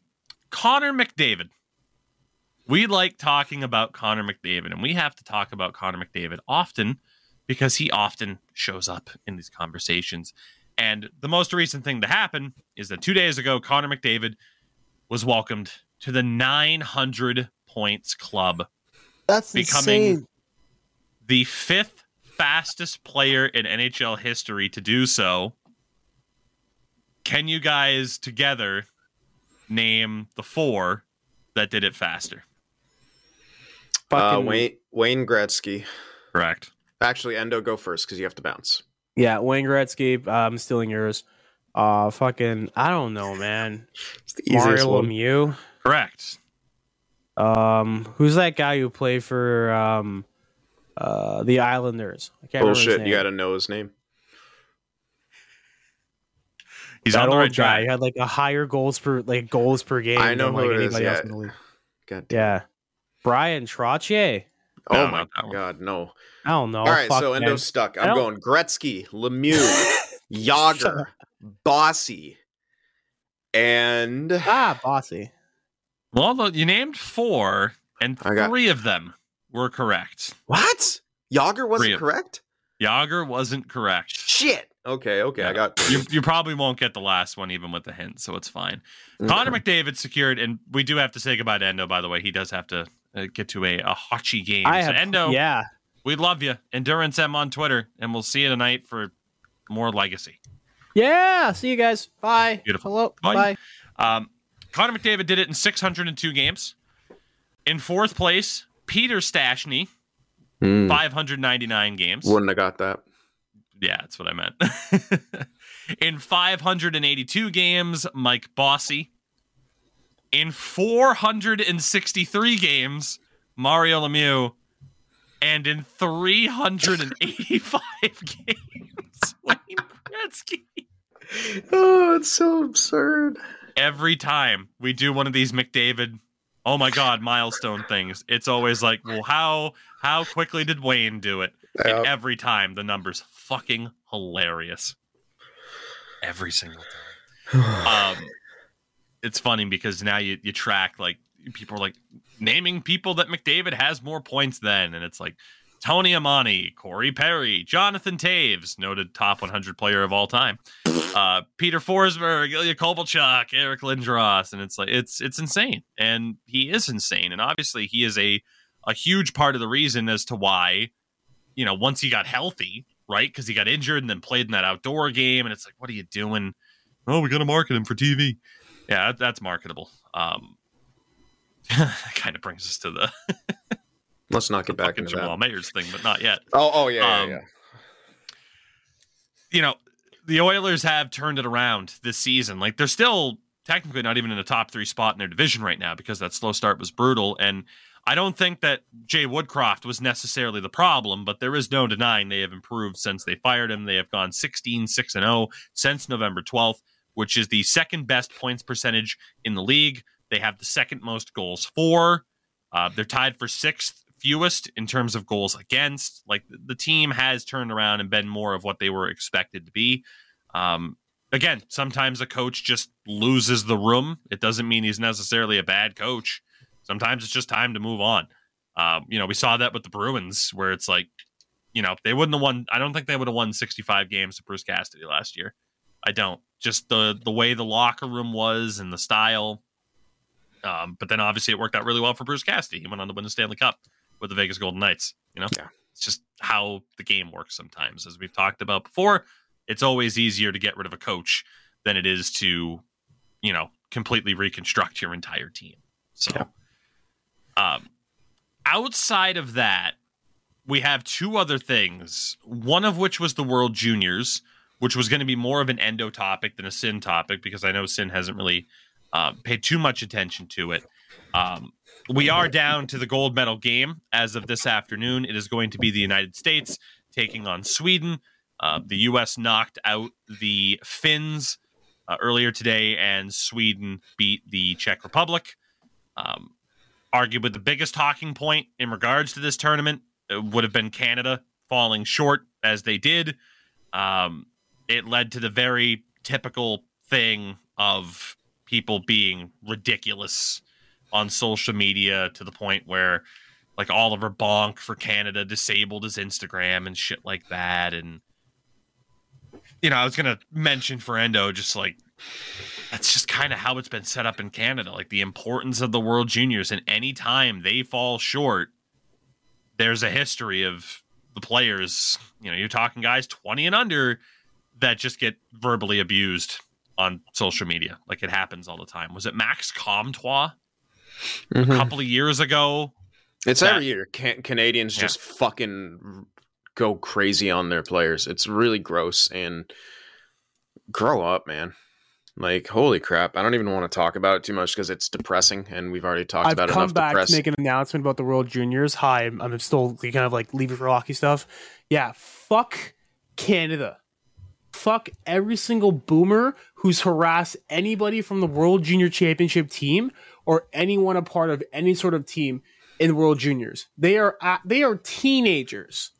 Connor McDavid. We like talking about Connor McDavid, and we have to talk about Connor McDavid often because he often shows up in these conversations. And the most recent thing to happen is that two days ago, Connor McDavid was welcomed to the 900 points club That's Becoming- insane. the fifth fastest player in NHL history to do so. Can you guys together name the four that did it faster? Uh, Wayne Wayne Gretzky. Correct. Actually, Endo, go first because you have to bounce. Yeah, Wayne Gretzky. I'm stealing yours. Uh, fucking, I don't know, man. It's the easiest Mario one. Lemieux. Correct. Um, who's that guy who played for um, uh, the Islanders? I can't remember his Bullshit. name. You got to know his name. He's that on the old right guy. track. He had like a higher goals per like goals per game. I know than, who like it is, anybody else yeah. in the. God damn. Yeah, Bryan Trottier. Oh No, my not that one. god, no. I don't know. All right, Fuck, so man. Endo's stuck. I I'm going Gretzky, Lemieux, Jagr, Bossy, and ah, bossy. Well, you named four, and I got- three of them were correct. what? Jagr wasn't of- correct. Jagr wasn't correct. Shit. Okay, okay, I got. You, you probably won't get the last one, even with the hint, so it's fine. Okay. Connor McDavid secured, and we do have to say goodbye to Endo. By the way, he does have to uh, get to a, a hockey game. I so have. Endo, Yeah. we love you. Endurance M on Twitter, and we'll see you tonight for more legacy. Yeah. See you guys. Bye. Beautiful. Hello. Bye. Bye. Um, Connor McDavid did it in 602 games. In fourth place, Peter Stastny, Hmm, 599 games. wouldn't have got that. Yeah, that's what I meant. in 582 games, Mike Bossy. In 463 games, Mario Lemieux. And in 385 games, Wayne Gretzky. Oh, it's so absurd. Every time we do one of these McDavid, oh my God, milestone things, it's always like, well, how how quickly did Wayne do it? Yeah. And every time the number's fucking hilarious. Every single time. um, it's funny because now you you track like people are like naming people that McDavid has more points than, and it's like Tony Amonte, Corey Perry, Jonathan Toews, noted top 100 player of all time, uh, Peter Forsberg, Ilya Kovalchuk, Eric Lindros, and it's like it's it's insane, and he is insane, and obviously he is a a huge part of the reason as to why, you know, once he got healthy, right? Because he got injured and then played in that outdoor game, and it's like, what are you doing? Oh, we got to market him for TV. Yeah, that, that's marketable. Um, kind of brings us to the Let's not get back into Jamal that. Mayers thing, but not yet. Oh, oh yeah, Um, yeah, yeah. you know, the Oilers have turned it around this season. Like they're still technically not even in the top three spot in their division right now because that slow start was brutal. And I don't think that Jay Woodcroft was necessarily the problem, but there is no denying they have improved since they fired him. They have gone 16 6 and 0 since November 12th, which is the second best points percentage in the league. They have the second most goals for. Uh, they're tied for sixth fewest in terms of goals against. Like the team has turned around and been more of what they were expected to be. Um, again, sometimes a coach just loses the room. It doesn't mean he's necessarily a bad coach. Sometimes it's just time to move on. Um, you know, we saw that with the Bruins, where it's like, you know, they wouldn't have won. I don't think they would have won 65 games to Bruce Cassidy last year. I don't. Just the the way the locker room was and the style. Um, but then obviously it worked out really well for Bruce Cassidy. He went on to win the Stanley Cup with the Vegas Golden Knights. You know, Yeah. it's just how the game works sometimes. As we've talked about before, it's always easier to get rid of a coach than it is to, you know, completely reconstruct your entire team. So, um, outside of that, we have two other things. One of which was the World Juniors, which was going to be more of an endo topic than a sin topic because I know sin hasn't really uh, paid too much attention to it. Um, we are down to the gold medal game as of this afternoon. It is going to be the United States taking on Sweden. Uh, the U.S. knocked out the Finns uh, earlier today, and Sweden beat the Czech Republic. Um, arguably, the biggest talking point in regards to this tournament uh, would have been Canada falling short as they did. Um, it led to the very typical thing of people being ridiculous on social media to the point where like Oliver Bonk for Canada disabled his Instagram and shit like that. And you know, I was gonna mention for Endo just like that's just kind of how it's been set up in Canada. Like the importance of the World Juniors, and any time they fall short, there's a history of the players. You know, you're talking guys 20 and under that just get verbally abused on social media. Like it happens all the time. Was it Max Comtois a Mhm. couple of years ago? It's that- every year. Can- Canadians Yeah. just fucking go crazy on their players. It's really gross and grow up, man. Like holy crap! I don't even want to talk about it too much because it's depressing, and we've already talked I've about come enough back depressing. to make an announcement about the World Juniors. Hi, I'm, I'm still kind of like leaving for hockey stuff. Yeah, fuck Canada. Fuck every single boomer who's harassed anybody from the World Junior Championship team or anyone a part of any sort of team in World Juniors. They are at, they are teenagers.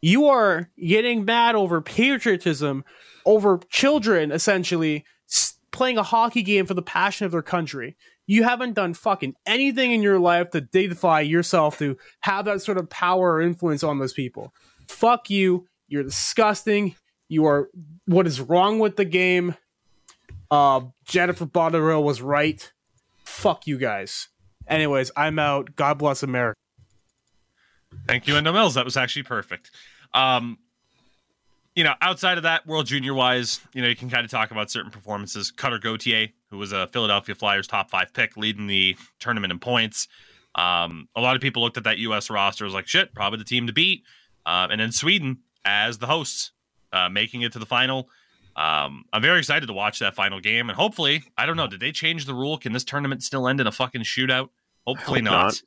You are getting mad over patriotism, over children essentially playing a hockey game for the passion of their country. You haven't done fucking anything in your life to dignify yourself to have that sort of power or influence on those people. Fuck you. You're disgusting. You are what is wrong with the game. Uh, Jennifer Botterill was right. Fuck you guys. Anyways, I'm out. God bless America. Thank you, Endo Mills. That was actually perfect. Um, you know, outside of that, World Junior wise, you know, you can kind of talk about certain performances. Cutter Gauthier, who was a Philadelphia Flyers top five pick, leading the tournament in points. Um, a lot of people looked at that U.S. roster was like, shit, probably the team to beat. Uh, and then Sweden as the hosts, uh, making it to the final. Um, I'm very excited to watch that final game, and hopefully, I don't know, did they change the rule? Can this tournament still end in a fucking shootout? Hopefully hope not.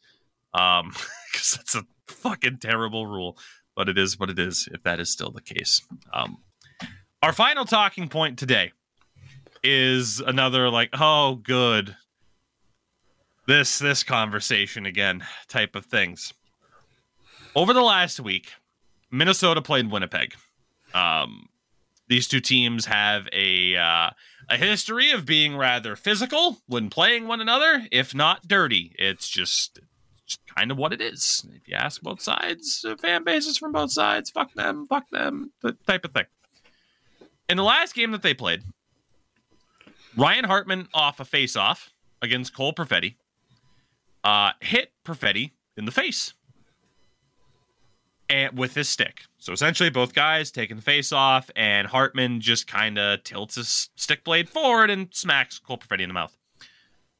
Um, because that's a fucking terrible rule, but it is what it is. If that is still the case, um, our final talking point today is another like, oh, good, this this conversation again type of things. Over the last week, Minnesota played Winnipeg. Um, These two teams have a uh, a history of being rather physical when playing one another, if not dirty. It's just, just kind of what it is. If you ask both sides, uh, fan bases from both sides, fuck them, fuck them, the type of thing. In the last game that they played, Ryan Hartman off a face-off against Cole Perfetti uh, hit Perfetti in the face and with his stick. So essentially, both guys taking the face off, and Hartman just kind of tilts his stick blade forward and smacks Cole Perfetti in the mouth.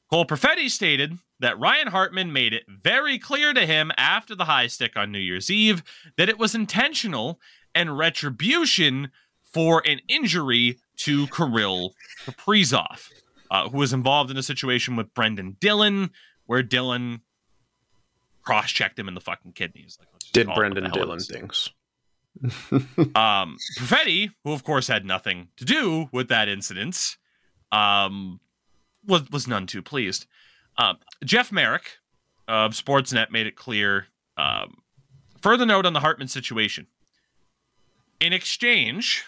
Cole Perfetti stated that Ryan Hartman made it very clear to him after the high stick on New Year's Eve that it was intentional and retribution for an injury to Kirill Kaprizov, uh, who was involved in a situation with Brendan Dillon, where Dillon cross checked him in the fucking kidneys. Like, Did Brendan Dillon things? um, Perfetti, who of course had nothing to do with that incident, um, was was none too pleased. Uh, Jeff Marek of Sportsnet made it clear. Um, further note on the Hartman situation. In exchange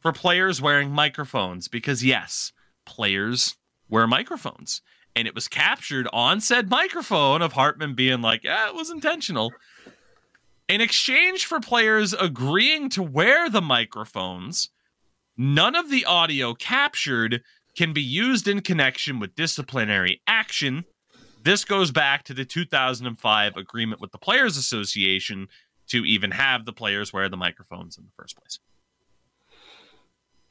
for players wearing microphones, because yes, players wear microphones and it was captured on said microphone of Hartman being like, "Yeah, it was intentional." In exchange for players agreeing to wear the microphones, none of the audio captured can be used in connection with disciplinary action. This goes back to the 2005 agreement with the Players Association to even have the players wear the microphones in the first place.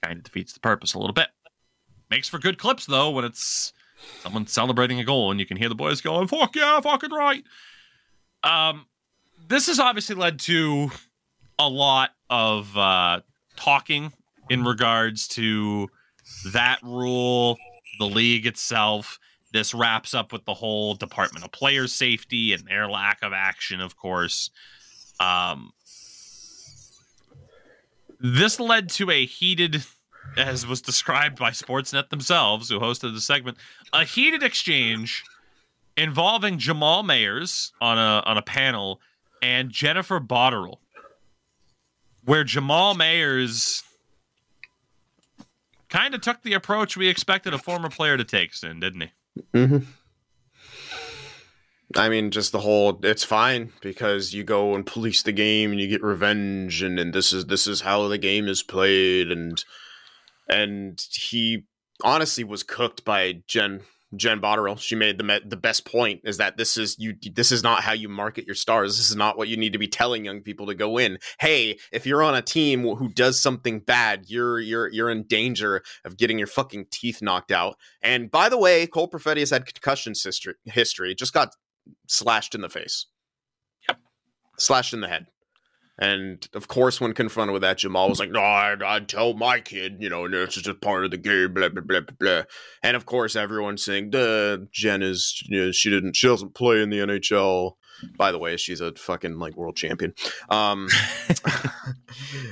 Kind of defeats the purpose a little bit. Makes for good clips though when it's someone celebrating a goal and you can hear the boys going, fuck yeah, fucking right. Um, this has obviously led to a lot of uh, talking in regards to that rule, the league itself. This wraps up with the whole Department of Player Safety and their lack of action, of course. Um, this led to a heated as was described by Sportsnet themselves, who hosted the segment, a heated exchange involving Jamal Mayers on a on a panel and Jennifer Botterill, where Jamal Mayers kind of took the approach we expected a former player to take, soon, didn't he? Mm-hmm. I mean, just the whole it's fine because you go and police the game and you get revenge and, and this is this is how the game is played and and he honestly was cooked by Jen Jen Botterill. She made the the best point is that this is you this is not how you market your stars. This is not what you need to be telling young people to go in. Hey, if you're on a team who does something bad, you're you're you're in danger of getting your fucking teeth knocked out. And by the way, Cole Perfetti has had concussion history. History just got slashed in the face. Yep, slashed in the head. And of course, when confronted with that, Jamal was like, "No, I'd, I'd tell my kid, you know, this is just part of the game." Blah blah blah blah blah. And of course, everyone's saying, "Duh, Jen is, you know, she didn't, she doesn't play in the NHL." By the way, she's a fucking like world champion. Um,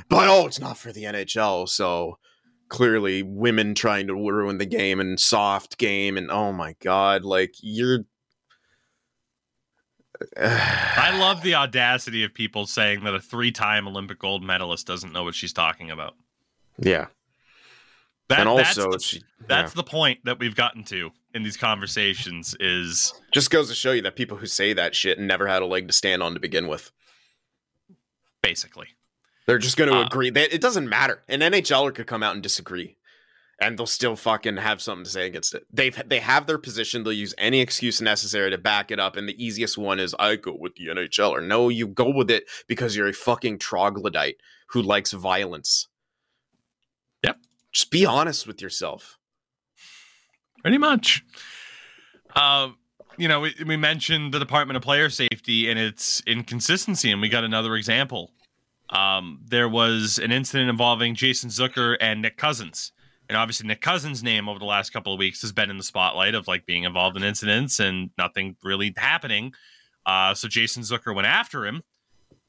but oh, it's not for the NHL, so clearly women trying to ruin the game and soft game and oh my god, like you're I love the audacity of people saying that a three-time Olympic gold medalist doesn't know what she's talking about. Yeah. That, and also, that's, the, she, that's the point that we've gotten to in these conversations. Is just goes to show you that people who say that shit never had a leg to stand on to begin with. Basically, they're just going to uh, agree. They, it doesn't matter. An NHLer could come out and disagree and they'll still fucking have something to say against it. They've they have their position. They'll use any excuse necessary to back it up. And the easiest one is I go with the NHL. Or no, you go with it because you're a fucking troglodyte who likes violence. Yep. Just be honest with yourself. Pretty much. Uh, you know, we, we mentioned the Department of Player Safety and its inconsistency, and we got another example. Um, there was an incident involving Jason Zucker and Nick Cousins and obviously Nick Cousins' name over the last couple of weeks has been in the spotlight of like being involved in incidents and nothing really happening. Uh, so Jason Zucker went after him,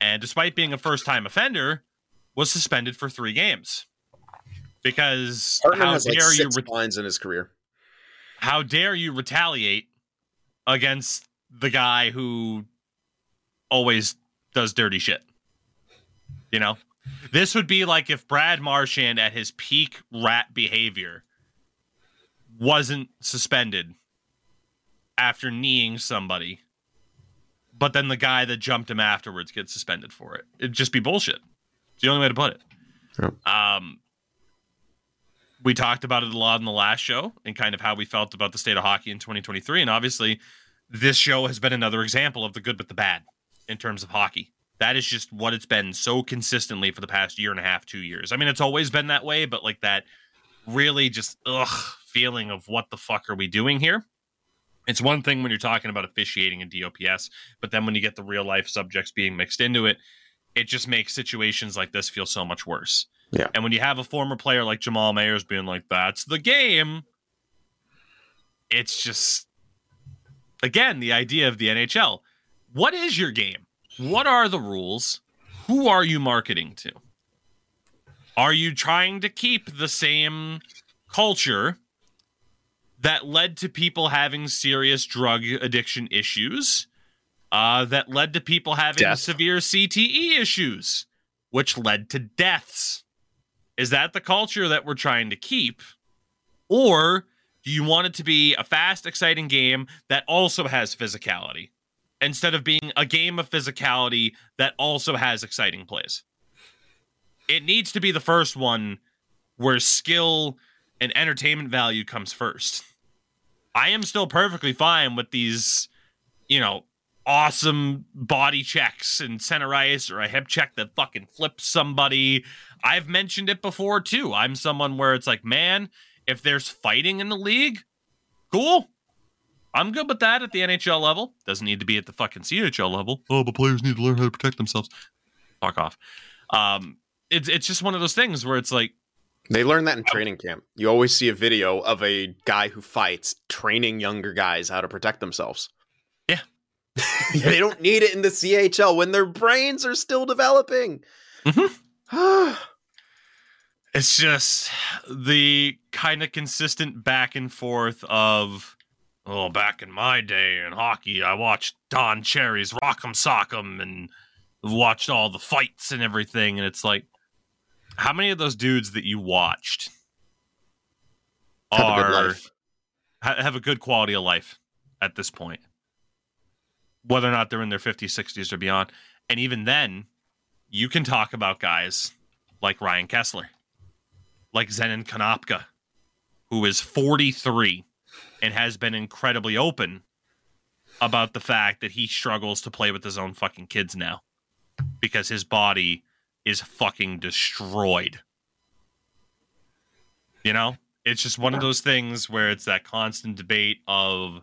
and despite being a first-time offender, was suspended for three games because Hartman how dare like you re- lines in his career? How dare you retaliate against the guy who always does dirty shit? You know, This would be like if Brad Marchand at his peak rat behavior wasn't suspended after kneeing somebody, but then the guy that jumped him afterwards gets suspended for it. It'd just be bullshit. It's the only way to put it. Yep. Um, we talked about it a lot in the last show and kind of how we felt about the state of hockey in 2023. And obviously, this show has been another example of the good but the bad in terms of hockey. That is just what it's been so consistently for the past year and a half, two years. I mean, it's always been that way, but like that really just ugh feeling of what the fuck are we doing here? It's one thing when you're talking about officiating and DOPS, but then when you get the real life subjects being mixed into it, it just makes situations like this feel so much worse. Yeah. And when you have a former player like Jamal Mayers being like, that's the game, it's just, again, the idea of the NHL. What is your game? What are the rules? Who are you marketing to? Are you trying to keep the same culture that led to people having serious drug addiction issues? Uh, that led to people having Death. severe CTE issues, which led to deaths. Is that the culture that we're trying to keep? Or do you want it to be a fast, exciting game that also has physicality instead of being a game of physicality that also has exciting plays? It needs to be the first one where skill and entertainment value comes first. I am still perfectly fine with these, you know, awesome body checks and center ice or a hip check that fucking flips somebody. I've mentioned it before too. I'm someone where it's like, man, if there's fighting in the league, cool. I'm good with that at the NHL level. Doesn't need to be at the fucking CHL level. Oh, but players need to learn how to protect themselves. Fuck off. Um, it's it's just one of those things where it's like, They learn that in training camp. You always see a video of a guy who fights training younger guys how to protect themselves. Yeah. they don't need it in the CHL when their brains are still developing. Mhm. it's just the kind of consistent back and forth of oh back in my day in hockey i watched don cherry's rock'em sock'em and watched all the fights and everything and it's like how many of those dudes that you watched Have a are good ha- have a good quality of life at this point? Whether or not they're in their 50s 60s or beyond. And even then you can talk about guys like ryan kesler like zenon konopka who is 43 and has been incredibly open about the fact that he struggles to play with his own fucking kids now because his body is fucking destroyed you know it's just one of those things where it's that constant debate of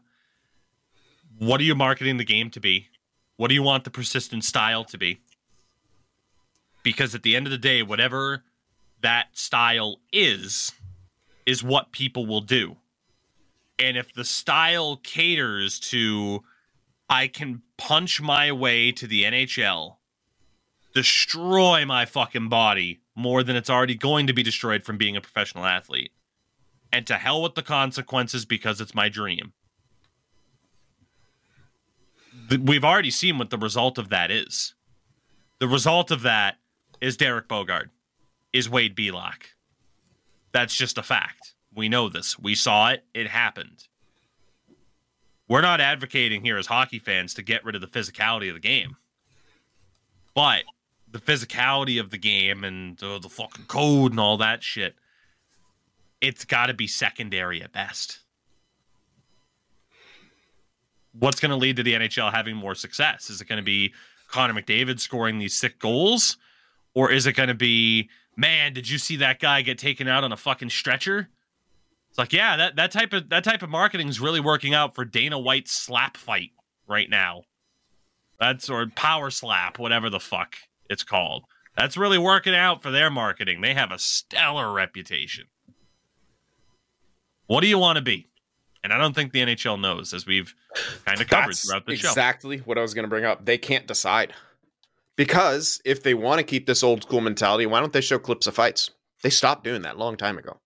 what are you marketing the game to be? What do you want the persistent style to be? Because at the end of the day, whatever that style is, is what people will do. And if the style caters to, I can punch my way to the NHL, destroy my fucking body more than it's already going to be destroyed from being a professional athlete and to hell with the consequences because it's my dream. We've already seen what the result of that is. The result of that is Derek Boogaard, is Wade Belak. That's just a fact. We know this. We saw it. It happened. We're not advocating here as hockey fans to get rid of the physicality of the game. But the physicality of the game and uh, the fucking code and all that shit it's got to be secondary at best. What's going to lead to the NHL having more success? Is it going to be Connor McDavid scoring these sick goals? Or is it going to be, man, did you see that guy get taken out on a fucking stretcher? It's like, yeah, that, that type of that type of marketing is really working out for Dana White's slap fight right now. That's or power slap, whatever the fuck it's called. That's really working out for their marketing. They have a stellar reputation. What do you want to be? And I don't think the NHL knows, as we've kind of covered That's throughout the show. exactly what I was going to bring up. They can't decide. Because if they want to keep this old school mentality, why don't they show clips of fights? They stopped doing that a long time ago.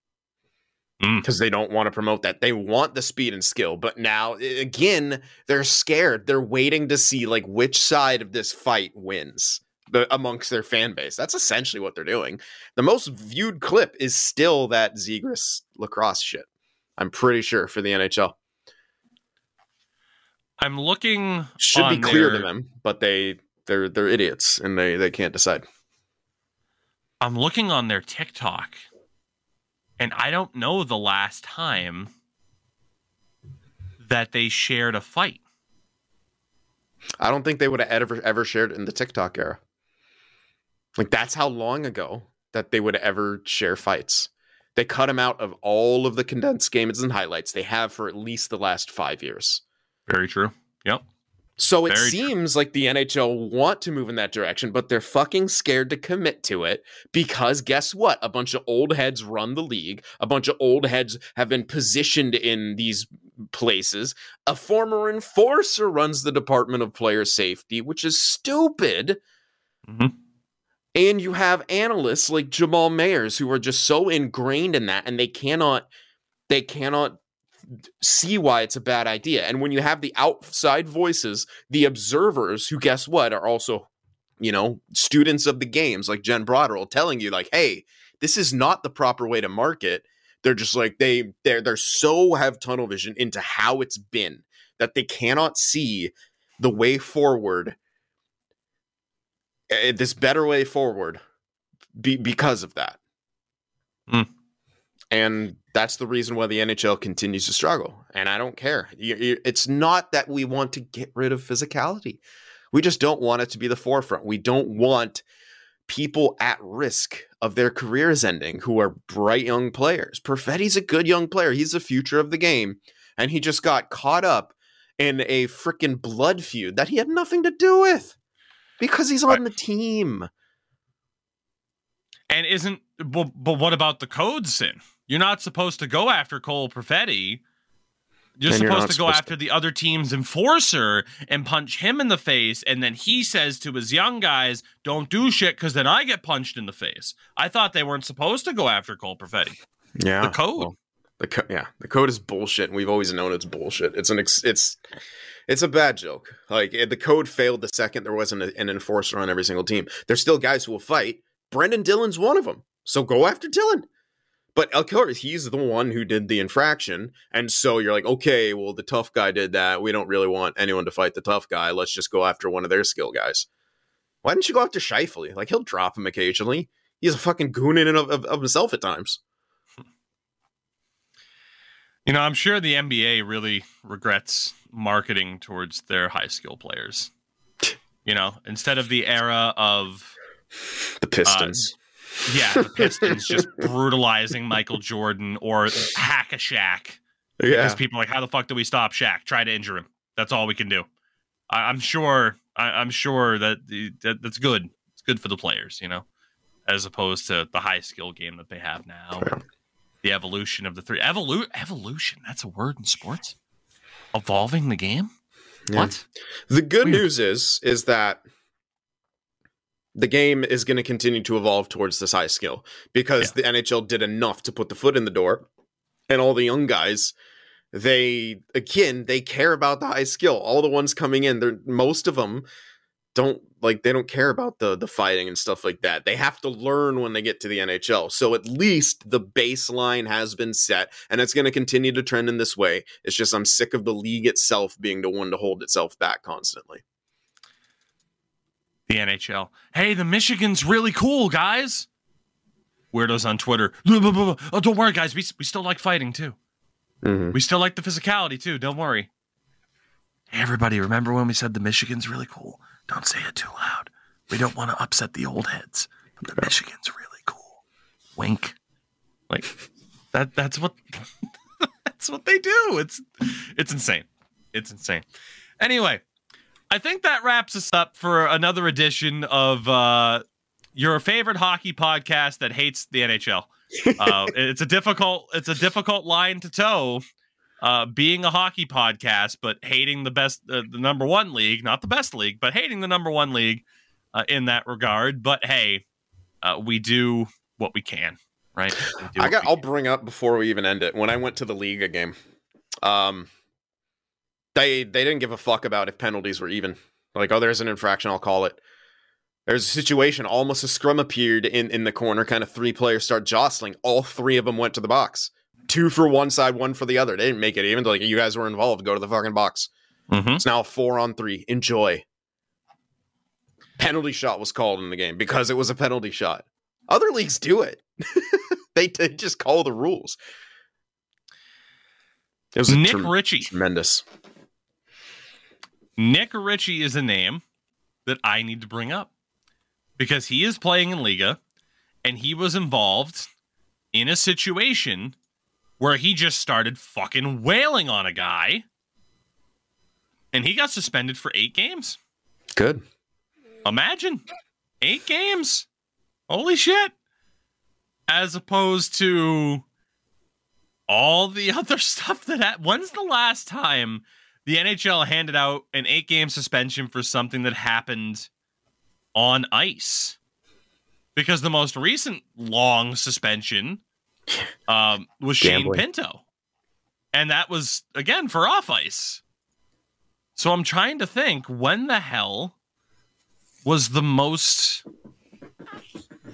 Mm. Because they don't want to promote that. They want the speed and skill. But now, again, they're scared. They're waiting to see like which side of this fight wins. the amongst their fan base. That's essentially what they're doing. The most viewed clip is still that Zegras lacrosse shit. I'm pretty sure for the NHL. I'm looking. Should be clear their, to them, but they they're they're idiots and they they can't decide. I'm looking on their TikTok, and I don't know the last time that they shared a fight. I don't think they would have ever ever shared in the TikTok era. Like that's how long ago that they would ever share fights. They cut them out of all of the condensed games and highlights they have for at least the last five years. Very true. Yep. So it Very seems like the NHL want to move in that direction, but they're fucking scared to commit to it because guess what? A bunch of old heads run the league. A bunch of old heads have been positioned in these places. A former enforcer runs the Department of Player Safety, which is stupid. Mhm. And you have analysts like Jamal Mayers who are just so ingrained in that and they cannot they cannot see why it's a bad idea. And when you have the outside voices, the observers who guess what are also, you know, students of the games like Jen Botterill telling you like, "Hey, this is not the proper way to market." They're just like they they're they're so have tunnel vision into how it's been that they cannot see the way forward eh, this better way forward be, because of that. Hmm. And that's the reason why the NHL continues to struggle. And I don't care. It's not that we want to get rid of physicality. We just don't want it to be the forefront. We don't want people at risk of their careers ending who are bright young players. Perfetti's a good young player. He's the future of the game. And he just got caught up in a freaking blood feud that he had nothing to do with because he's on the team. And isn't but, but what about the code sin? You're not supposed to go after Cole Perfetti. You're And you're supposed to go supposed after the other team's enforcer and punch him in the face, and then he says to his young guys, "Don't do shit," because then I get punched in the face. I thought they weren't supposed to go after Cole Perfetti. Yeah. The code. well, the co- yeah, the code is bullshit, and we've always known it's bullshit. It's an ex- it's it's a bad joke. Like eh, the code failed the second there wasn't a, an enforcer on every single team. There's still guys who will fight. Brendan Dillon's one of them, so go after Dillon. But of course, he's the one who did the infraction, and so you're like, okay, well, the tough guy did that. We don't really want anyone to fight the tough guy. Let's just go after one of their skill guys. Why didn't you go after Scheifele? Like he'll drop him occasionally. He's a fucking goon in and of, of, of himself at times. You know, I'm sure the NBA really regrets marketing towards their high skill players. You know, instead of the era of The Pistons. Uh, yeah, the Pistons just brutalizing Michael Jordan or hack a Shaq. Because people are like, how the fuck do we stop Shaq? Try to injure him. That's all we can do. I, I'm sure. I, I'm sure that, the, that that's good. It's good for the players, you know, as opposed to the high skill game that they have now. Yeah. The evolution of the three evolu- evolution. That's a word in sports. Evolving the game. Yeah. What? The good Weird. news is is that the game is going to continue to evolve towards this high skill because the NHL did enough to put the foot in the door, and all the young guys, they again they care about the high skill. All the ones coming in, they're most of them don't like they don't care about the the fighting and stuff like that. They have to learn when they get to the NHL. So at least the baseline has been set and it's going to continue to trend in this way. It's just I'm sick of the league itself being the one to hold itself back constantly. The NHL. Hey, the Michigan's really cool, guys. Weirdos on Twitter. Oh, don't worry, guys. We, we still like fighting too. Mm-hmm. We still like the physicality too. Don't worry. Hey, everybody, remember when we said the Michigan's really cool? Don't say it too loud. We don't want to upset the old heads. But the Michigan's really cool. Wink. Like that. That's what. that's what they do. It's it's insane. It's insane. Anyway, I think that wraps us up for another edition of uh, your favorite hockey podcast that hates the NHL. Uh, it's a difficult it's a difficult line to toe. Uh, being a hockey podcast, but hating the best, uh, the number one league, not the best league, but hating the number one league uh, in that regard. But hey, uh, we do what we can, right? We I got. I'll can. bring up before we even end it. When I went to the Liga game, um, they they didn't give a fuck about if penalties were even. Like, oh, there's an infraction. I'll call it. There's a situation, almost a scrum appeared in, in the corner, kind of three players start jostling. All three of them went to the box. Two for one side, one for the other. They didn't make it even. Like, you guys were involved. Go to the fucking box. Mm-hmm. It's now four on three. Enjoy. Penalty shot was called in the game because it was a penalty shot. Other leagues do it. they, they just call the rules. It was a Nick Ritchie. tremendous. Nick Ritchie is a name that I need to bring up because he is playing in Liga and he was involved in a situation where he just started fucking wailing on a guy and he got suspended for eight games. Good. Imagine eight games. Holy shit. As opposed to all the other stuff that ha- when's the last time the NHL handed out an eight game suspension for something that happened on ice? Because the most recent long suspension um, was Shane Pinto. And that was, again, for off ice. So I'm trying to think when the hell was the most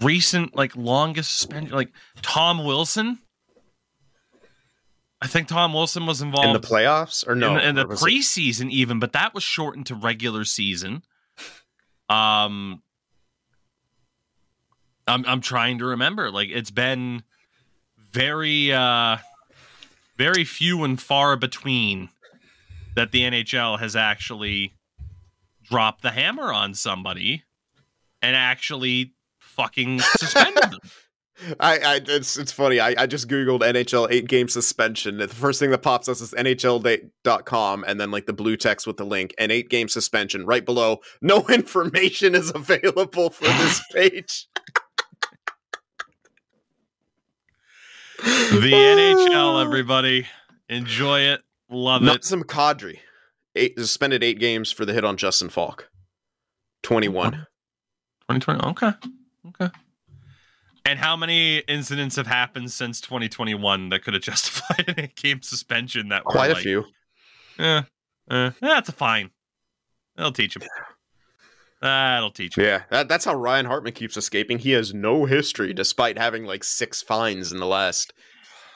recent, like longest suspension? Like Tom Wilson? I think Tom Wilson was involved In the playoffs or no? in the, in the was it- preseason even, but that was shortened to regular season. Um, I'm I'm trying to remember. Like it's been very uh very few and far between that the NHL has actually dropped the hammer on somebody and actually fucking suspended them. I, I it's it's funny. I, I just googled NHL eight game suspension. The first thing that pops up is NHL.com and then like the blue text with the link and eight game suspension right below. No information is available for this page. The NHL, everybody. Enjoy it. Love Not it. Nazem Kadri. Eight suspended eight games for the hit on Justin Faulk. Twenty one. 2020. Okay. Okay. And how many incidents have happened since 2021 that could have justified an eight game suspension that were Quite a like, few. Eh, eh, that's a fine. That'll teach him. That'll teach him. Yeah, that, that's how Ryan Hartman keeps escaping. He has no history, despite having like six fines in the last.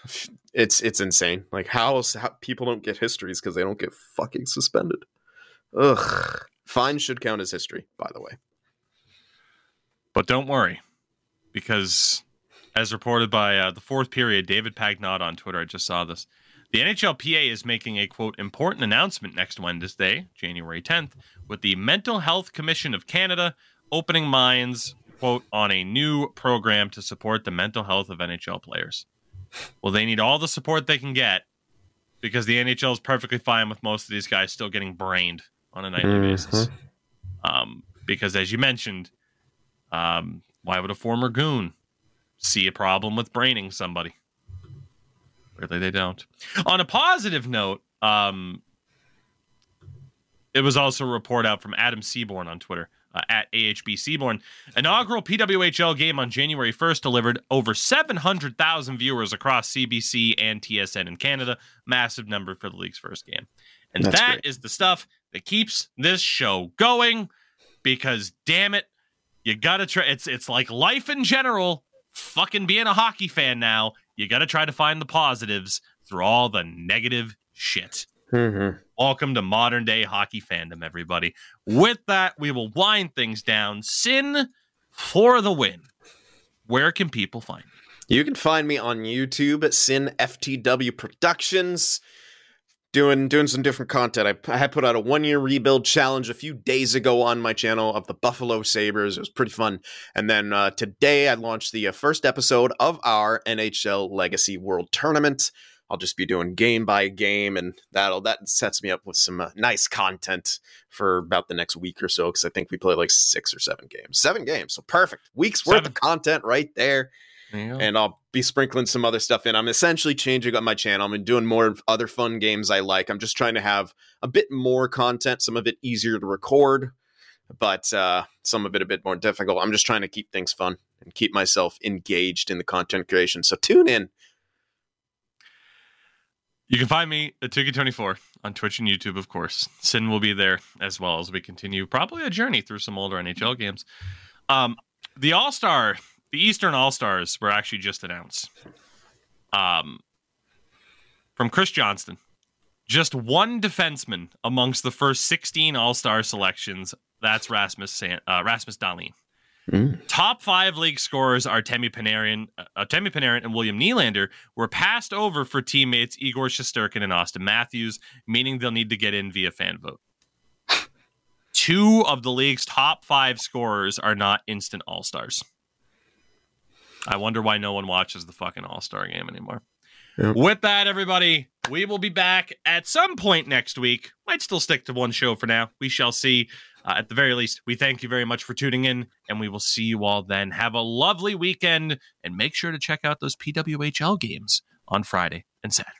It's it's insane. Like how, else- how people don't get histories because they don't get fucking suspended. Ugh. Fines should count as history, by the way. But don't worry, because as reported by uh, the fourth period, David Pagnotta on Twitter, I just saw this. The NHLPA is making a quote important announcement next Wednesday, January 10th, with the Mental Health Commission of Canada opening minds quote on a new program to support the mental health of NHL players. Well, they need all the support they can get because the NHL is perfectly fine with most of these guys still getting brained on a nightly basis. Um, because as you mentioned, um, why would a former goon see a problem with braining somebody? Really, they don't. On a positive note, um, it was also a report out from Adam Seaborn on Twitter uh, at AHB Seaborn. Inaugural PWHL game on January 1st delivered over 700,000 viewers across CBC and TSN in Canada. Massive number for the league's first game. And That's that is the stuff that keeps this show going because damn it, you gotta try. It's it's like life in general. Fucking being a hockey fan now, you gotta try to find the positives through all the negative shit. Mm-hmm. Welcome to modern day hockey fandom, everybody. With that, we will wind things down. Sin for the win. Where can people find you? You can find me on YouTube at Sin FTW Productions. Doing doing some different content. I, I had put out a one year rebuild challenge a few days ago on my channel of the Buffalo Sabres. It was pretty fun. And then uh, today I launched the uh, first episode of our NHL Legacy World Tournament. I'll just be doing game by game, and that'll that sets me up with some uh, nice content for about the next week or so. Because I think we play like six or seven games, seven games, so perfect weeks worth of content right there There you go. And I'll be sprinkling some other stuff in. I'm essentially changing up my channel. I'm doing more of other fun games I like. I'm just trying to have a bit more content, some of it easier to record, but uh, some of it a bit more difficult. I'm just trying to keep things fun and keep myself engaged in the content creation. So tune in. You can find me at Tougie24 on Twitch and YouTube, of course. Sin will be there as well as we continue probably a journey through some older NHL games. Um, the All Star, the Eastern All Stars were actually just announced. Um, from Chris Johnston, just one defenseman amongst the first 16 All Star selections. That's Rasmus San- uh, Rasmus Dahlin. Mm. Top five league scorers are Temi Panarin, uh, Temi Panarin and William Nylander were passed over for teammates Igor Shesterkin and Auston Matthews, meaning they'll need to get in via fan vote. Two of the league's top five scorers are not instant all stars. I wonder why no one watches the fucking all star game anymore. Yep. With that, everybody, we will be back at some point next week. Might still stick to one show for now. We shall see. Uh, at the very least, we thank you very much for tuning in, and we will see you all then. Have a lovely weekend, and make sure to check out those PWHL games on Friday and Saturday.